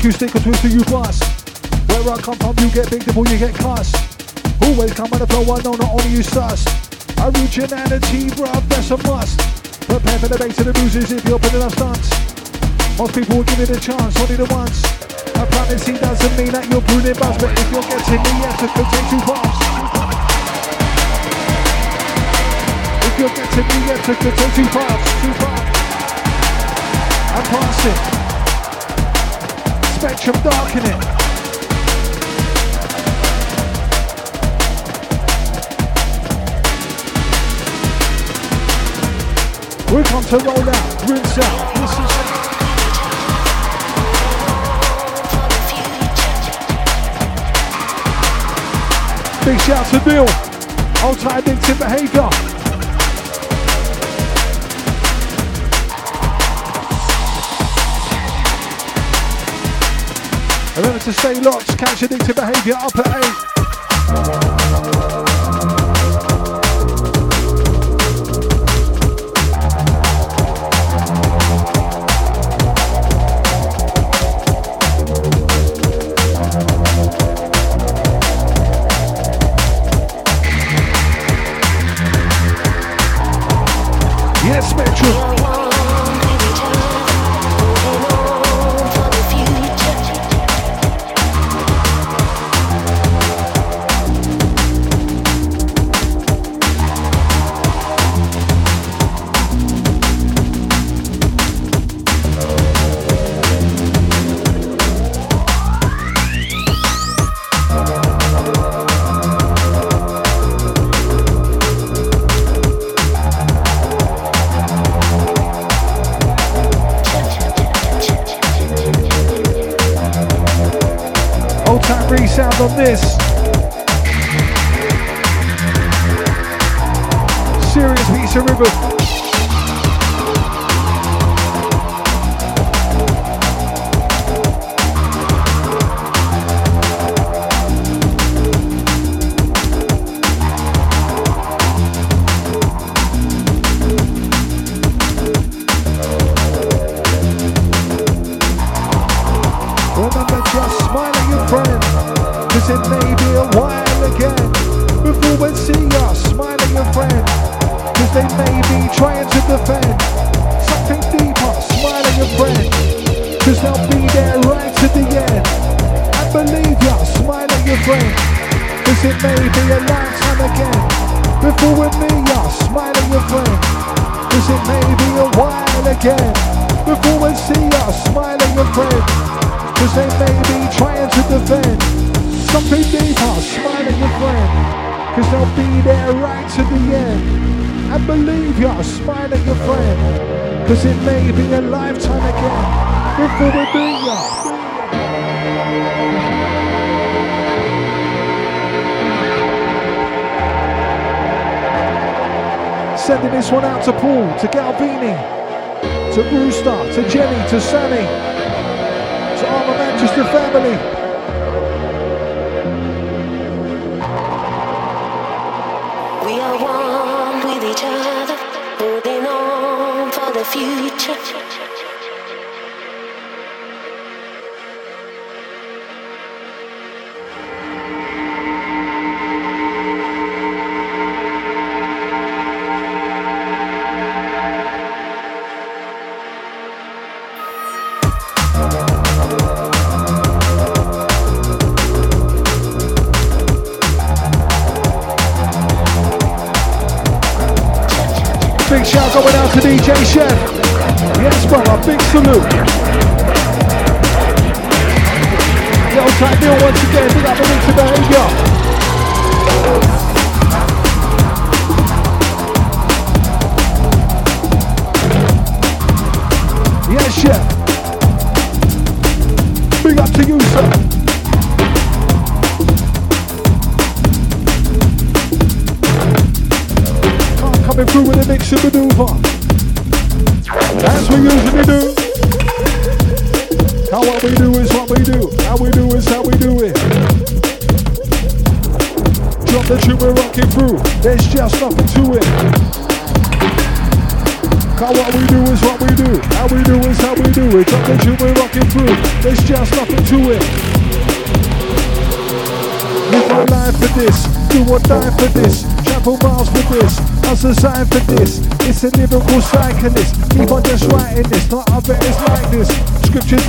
The who stick twist to you bust. Where I come from, you get big before you get cussed. Always come on the flow, I know not only you sus. Originality, bruv, that's a must. Prepare for the bass and the bruises if you're putting up stunts. Most people will give it a chance, only the once. A prophecy doesn't mean that you're pruning buzz, but if you're getting me, yes, it could take two bumps. If you're getting me, yes, it could take two bumps, two bumps. I'm passing spectrum darkening. We're on to roll out, rinse out. This is Big shout to Bill. Old time big tip behaviour. Remember to stay locked, catch addictive behaviour up at 8. Cause it may be a lifetime again Before meet y'all Smile at your friend Cause it may be a while again. Before we see, I'll smiling afraid. Cause they may be trying to defend something deeper. Smile at your friend, cause they'll be there right to the end. And believe you're smiling your friend, cause it may be a lifetime again before we meet ya. Sending this one out to Paul, to Galvini, to Brewster, to Jenny, to Sammy, to all the Manchester family. We is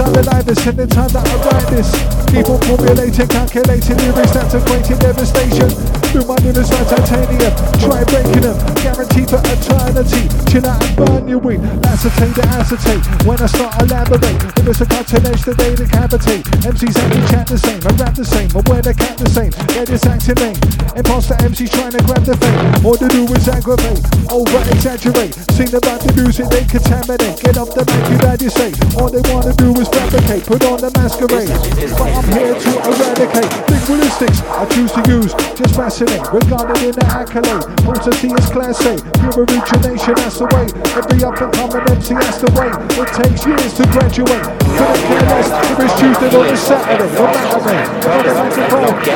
like this. Scriptures underline this, and time that I write this, keep on formulating, calculating lyrics that's equating devastation. Through my lyrics like titanium, try breaking them, guaranteed for eternity. Chill out and burn your weed, acetate the acetate. When I start elaborate, if it's a cutting edge, the day decapitate. MCs we chat the same, I rap the same, I wear the cap the same. Yeah, this acting. Imposter MCs trying to grab the fame. All they do is aggravate, over exaggerate. Sing about the music, they contaminate. Get off the mic, you bad you say. All they wanna do is fabricate, put on the masquerade. But I'm here to eradicate. Big ballistics, I choose to use, just fascinate. Regarded in the accolade, potency is class A. Pure origination, that's the way. Every up and coming MC, that's the way. It takes years to graduate. Couldn't care less if it's Tuesday or it's Saturday or Saturday. If it's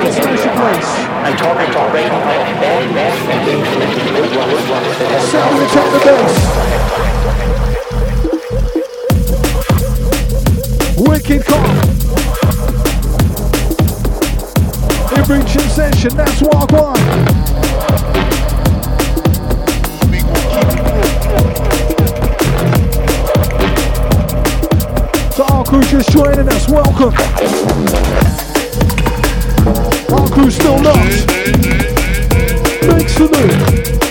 it's smash your place. I'm talking to radio. Sound the attack the bass. Wicked calm. In reaching session, that's walk one. Crew just joining us, welcome. Our crew still lost. Big salute. How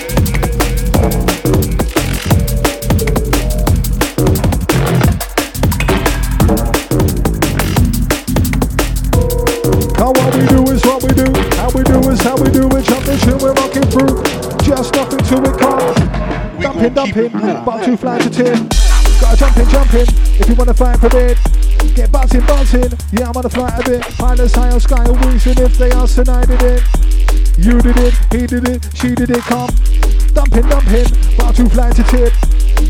calm. Dumping, dumping. About to fly to ten. Gotta jump in, jump in. If you wanna fight for it. Get buzzing, buzzing. Yeah, I'm on a flight a bit. Pilots high on sky and wings. And if they ask, then I did it. You did it, he did it, she did it. Come. Dumping, dumping. About to fly to tip.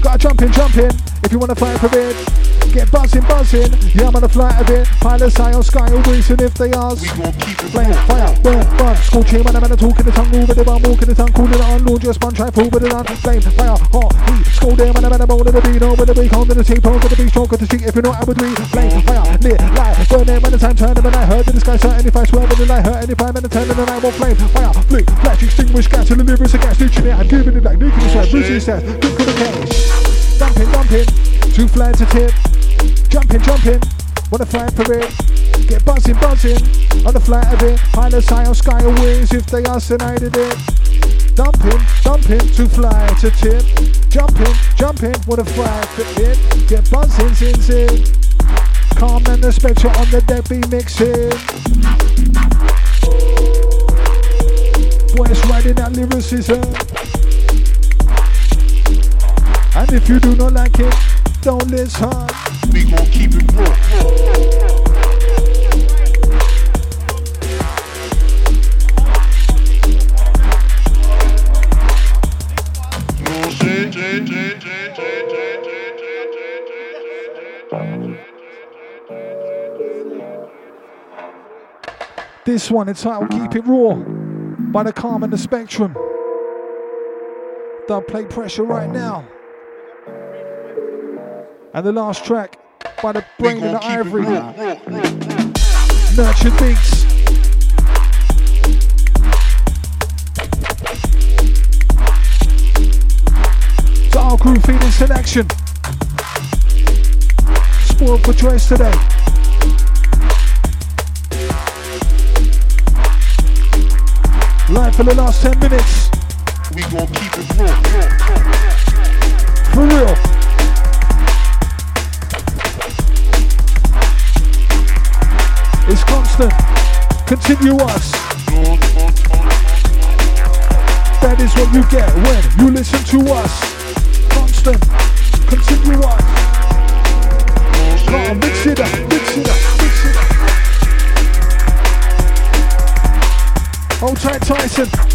Gotta jump in, jump in. If you wanna fight for bed. Get buzzing, buzzing. Yeah, I'm on a flight a bit. Pilots high on sky and wings. If they ask, we gon' keep it flame, fire, burn, burn. Scorching when I'm in a talk in the tongue, move with the bum, walking the tongue, cooling it on, launch a sponge, try fool with it on. Flame, fire, hot, heat. Scold them when I'm in a bowl of the beat, over the beat, on the tape, over the beat, stroke of the street. If you're not, I would read. Flame, fire, lit, light. Burn them when the time turn them and I heard in the sky, certain if I swear in the light, hurt any five minutes, turn and I won't flame, fire, flick, flash, extinguish, gas, and the lyrics against nutrient. I'm giving it back, nuclear Brucey says, good for the cash. Dumping, dumping, two flags to tip. Jumping, jumping, wanna fly it. Get buzzing, buzzing, on the flight of it. Pilots high on sky wings if they ask, then I it. Dumping, dumping, to fly to tip. Jumping, jumping, wanna fly for it. Get buzzing, zin, zin. Calm and the spectre on the deck be mixing. voice riding that lyricism. And if you do not like it, don't listen. We gon' keep it raw. This one entitled Keep It Raw by the Calm and the Spectrum. Dub play pressure right now. And the last track by the Brain and the Ivory. Nurtured Beats. Our crew feeding selection. Spoiled for choice today. Live for the last 10 minutes. We gon' keep it raw. For real. It's constant. Continuous. That is what you get when you listen to us. Constant. Continuous. Come on, mix it up, mix it up, mix it up. Hold tight, Tyson.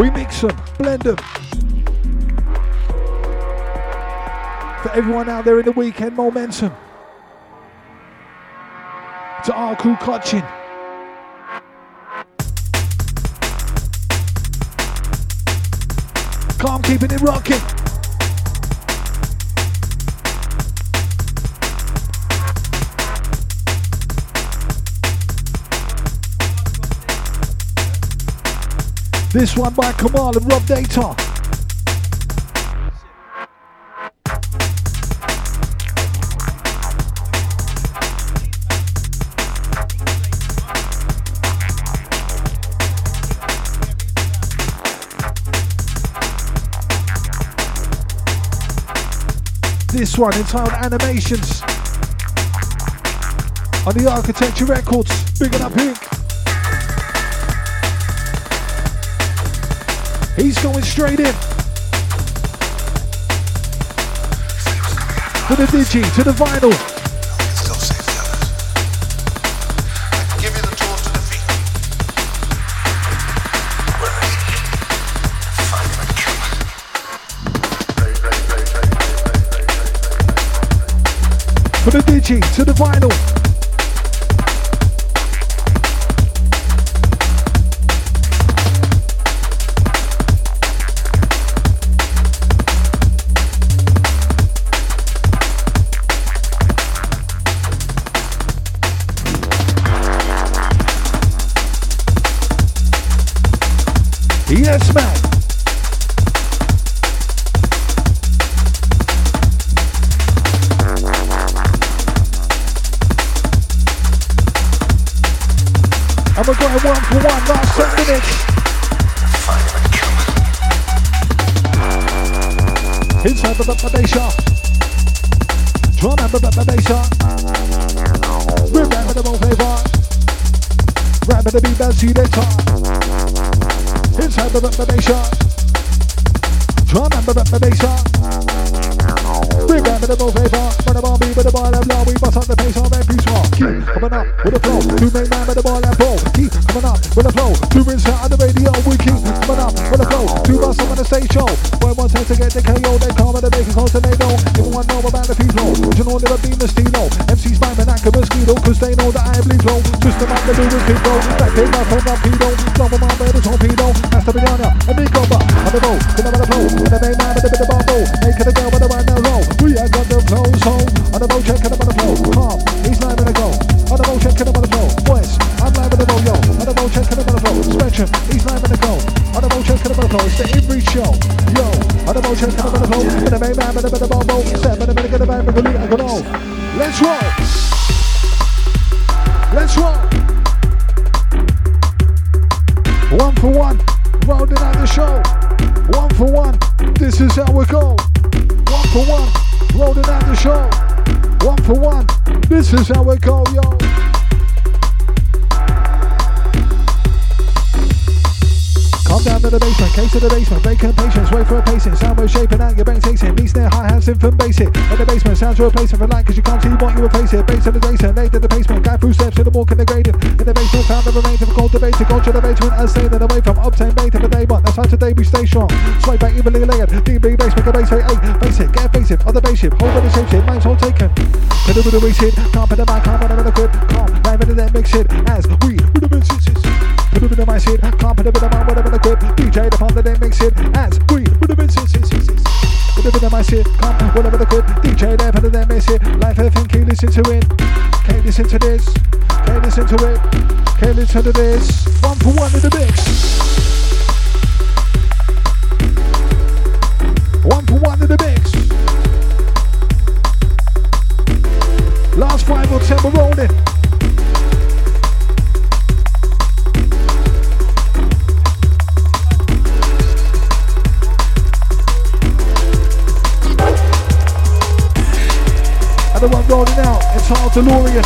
We mix them, blend them. For everyone out there in the weekend momentum. To crew catching. Calm keeping it rocking. This one by Kamal and Rob Data. This one entitled Animations on the Architecture Records. Big it up, Pink. He's going straight in. To the digi, to the vinyl. To the digi, to the vinyl. Rapping the Down to the basement, case to the basement, vacant patience, wait for a pacing, sound wave shaping out, your brain takes beat snare, high hats, infant basic. In the basement, sounds replacing for light, cause you can't see what you replace it. Bass to the Jason, late to the basement, guy through steps in the walk in the gradient. In the basement, found the remains of a cold debate, to go to the basement and stay then away from obtain bait of a day one. That's how today we stay strong. Swipe back evenly layered, DB bass, make a bass rate, eight, basic, get basic, on the bass ship, hold on the shape shit, mind's all taken. Do with the waste it, can't put the mic, can't run a good, can't, live in the mix it, as we, with the mix it, it in my seat, can't put it in my whatever the DJ the pond, then mix it as we been six, six, six, six. Put it can't whatever the quip. DJ put it then mix it. Life everything, can't listen to it. Can't listen to this. Can't listen to it. Can't listen to this. One for one in the mix. One for one in the mix. Last five or ten, we're rolling. And the one rolling out, entitled DeLorean.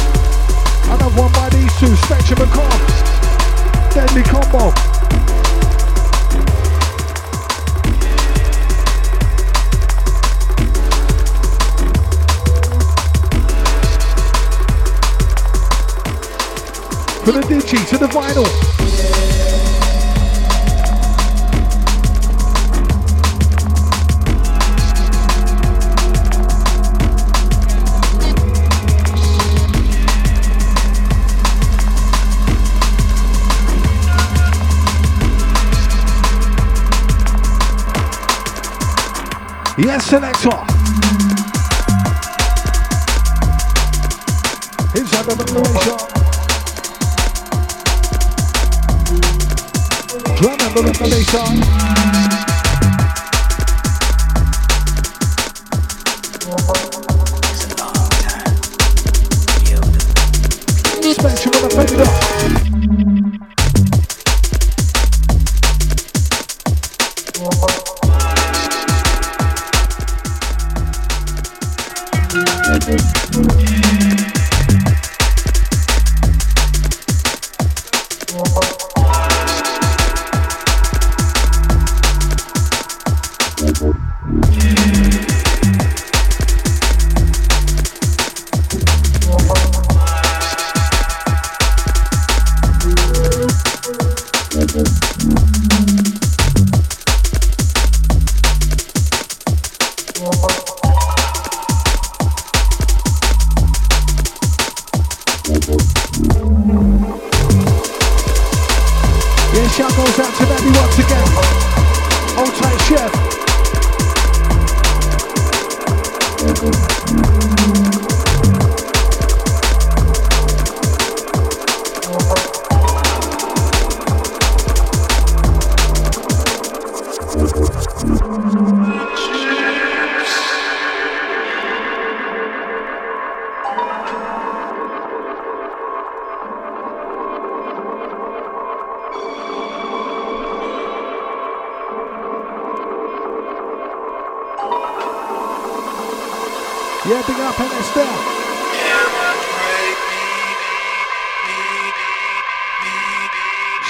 Another one by these two, Spectrum and Calm. Deadly combo. For the digi to the vinyl. Yes, selector. Inside the manipulation. Drum and manipulation.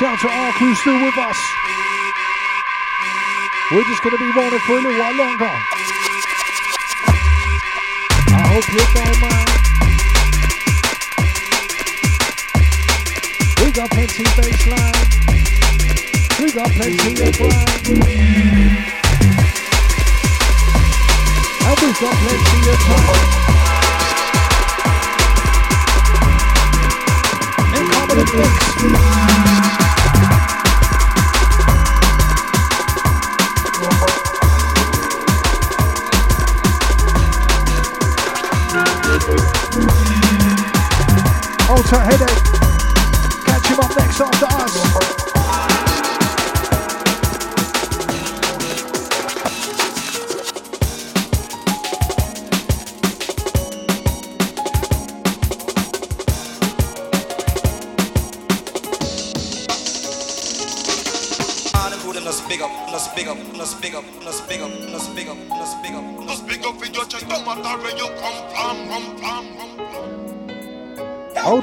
Shout to our crew still with us. We're just gonna be rolling for a little while longer. I hope you don't mind. We got plenty baseline. We got plenty of grind. And we've got plenty of time. Incompetent mix. Alter headache.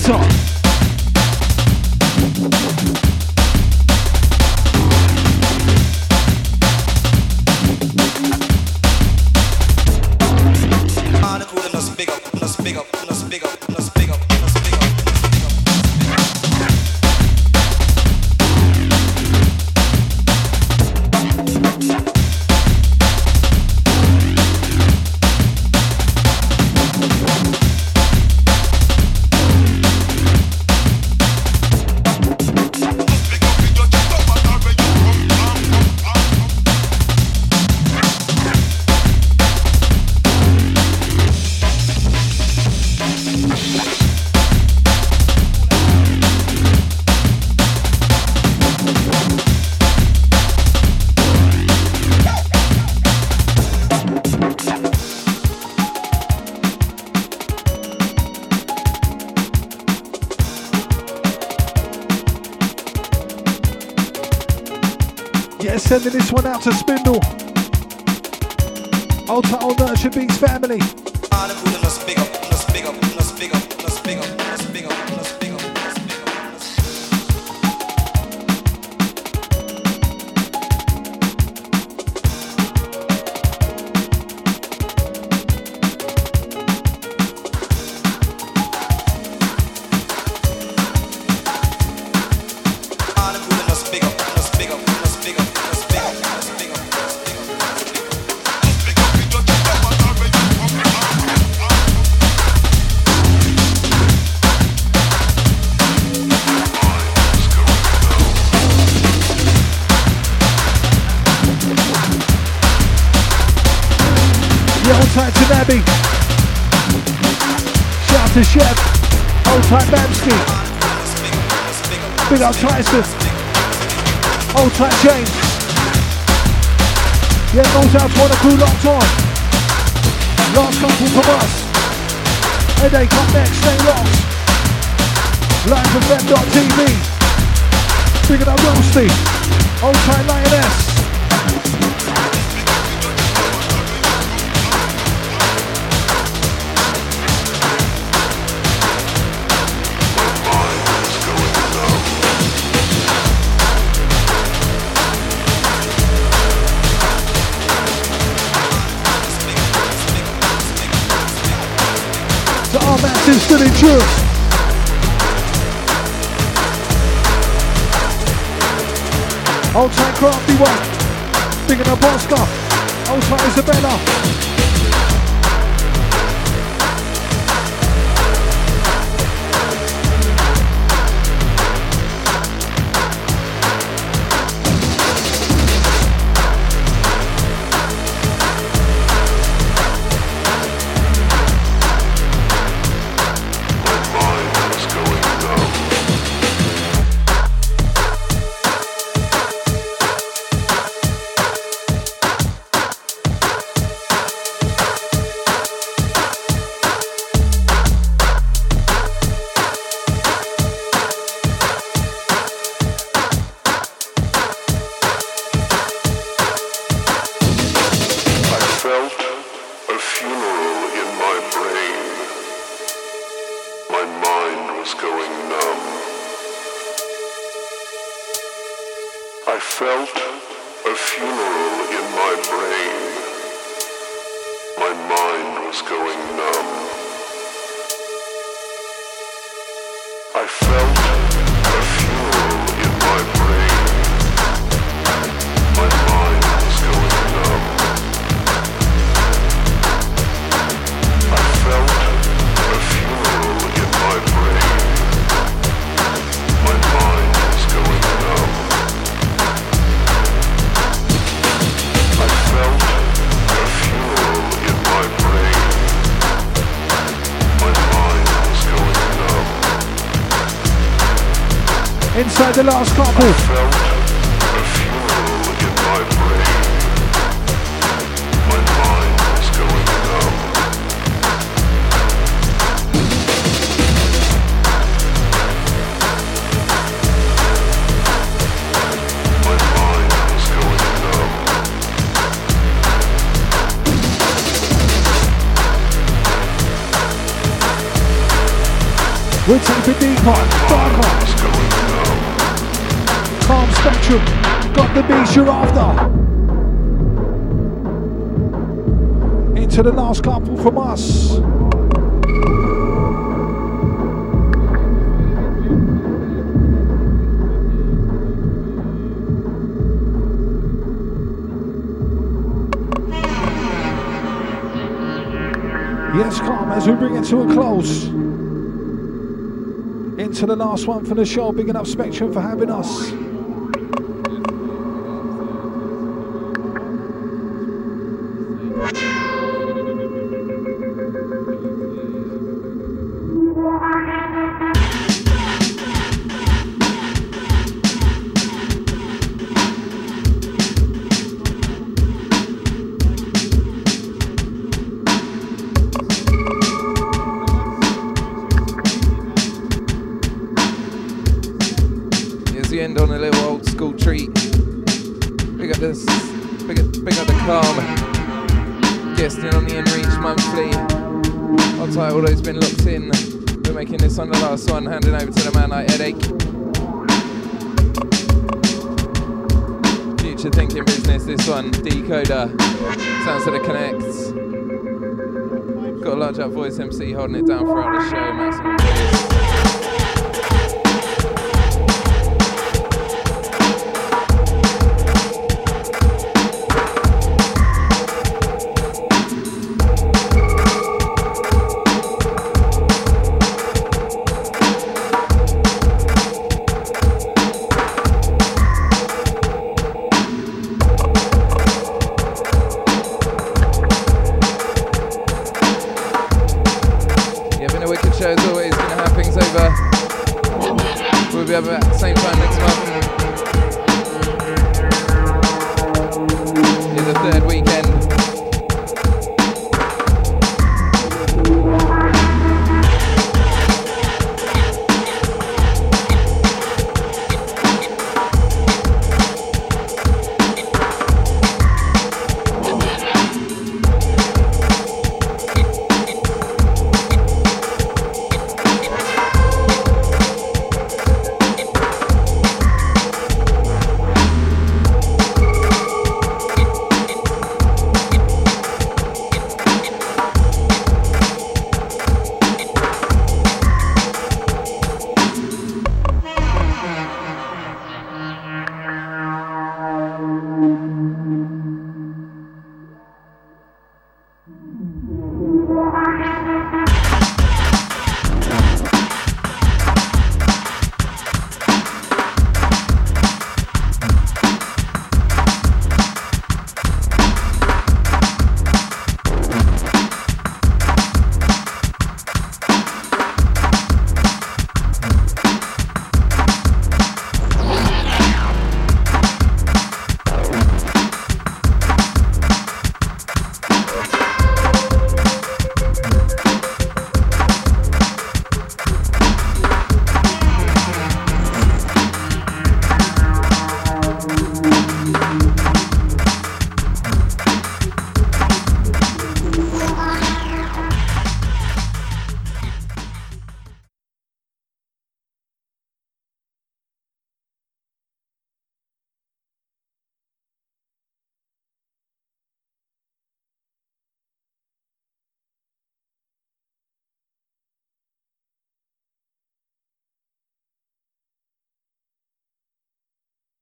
song. Yeah, hold tight to Nabby. Shout out to Chef. Hold tight Babsky. Big up Tyson. Hold tight James. Yeah, hold tight for the crew locked on. Last couple from us. And they come next, stay locked. Live from Fem.tv. Big up Roasty. Hold tight Lioness. is to truth. Old time crafty one. Big up Oscar. Old time Isabella. Yes, Calm, as we bring it to a close. Into the last one for the show, big enough spectrum for having us.